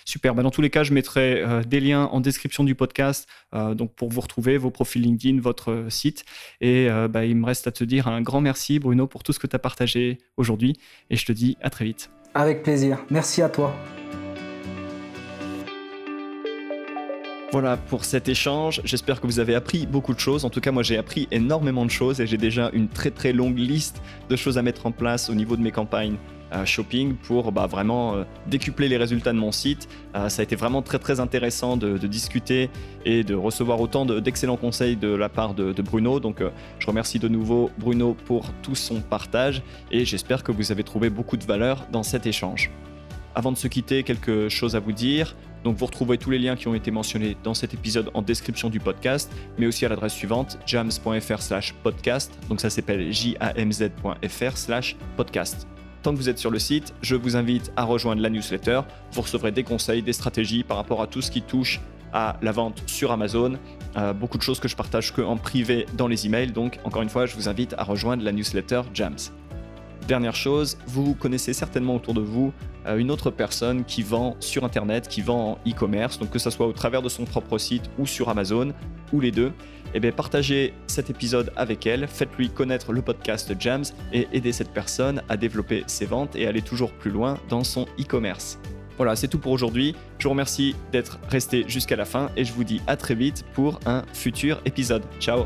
Super. Bah, dans tous les cas, je mettrai euh, des liens en description du podcast euh, donc pour vous retrouver, vos profils LinkedIn, votre euh, site. Et bah, il me reste à te dire un grand merci, Bruno, pour tout ce que tu as partagé aujourd'hui. Et je te dis à très vite. Avec plaisir. Merci à toi. Voilà pour cet échange. J'espère que vous avez appris beaucoup de choses. En tout cas, moi, j'ai appris énormément de choses et j'ai déjà une très très longue liste de choses à mettre en place au niveau de mes campagnes shopping pour bah, vraiment euh, décupler les résultats de mon site. Euh, ça a été vraiment très très intéressant de, discuter et de recevoir autant d'excellents conseils de la part de, Bruno. Donc euh, je remercie de nouveau Bruno pour tout son partage et j'espère que vous avez trouvé beaucoup de valeur dans cet échange. Avant de se quitter, quelque chose à vous dire. Donc vous retrouvez tous les liens qui ont été mentionnés dans cet épisode en description du podcast, mais aussi à l'adresse suivante, jams.fr slash podcast. Donc ça s'appelle jamz.fr slash podcast. Tant que vous êtes sur le site, je vous invite à rejoindre la newsletter. Vous recevrez des conseils, des stratégies par rapport à tout ce qui touche à la vente sur Amazon. Euh, beaucoup de choses que je partage que en privé dans les emails. Donc, encore une fois, je vous invite à rejoindre la newsletter Jams. Dernière chose, vous connaissez certainement autour de vous euh, une autre personne qui vend sur Internet, qui vend en e-commerce, donc que ce soit au travers de son propre site ou sur Amazon, ou les deux. Eh bien, partagez cet épisode avec elle, faites-lui connaître le podcast Jams et aidez cette personne à développer ses ventes et aller toujours plus loin dans son e-commerce. Voilà, c'est tout pour aujourd'hui. Je vous remercie d'être resté jusqu'à la fin et je vous dis à très vite pour un futur épisode. Ciao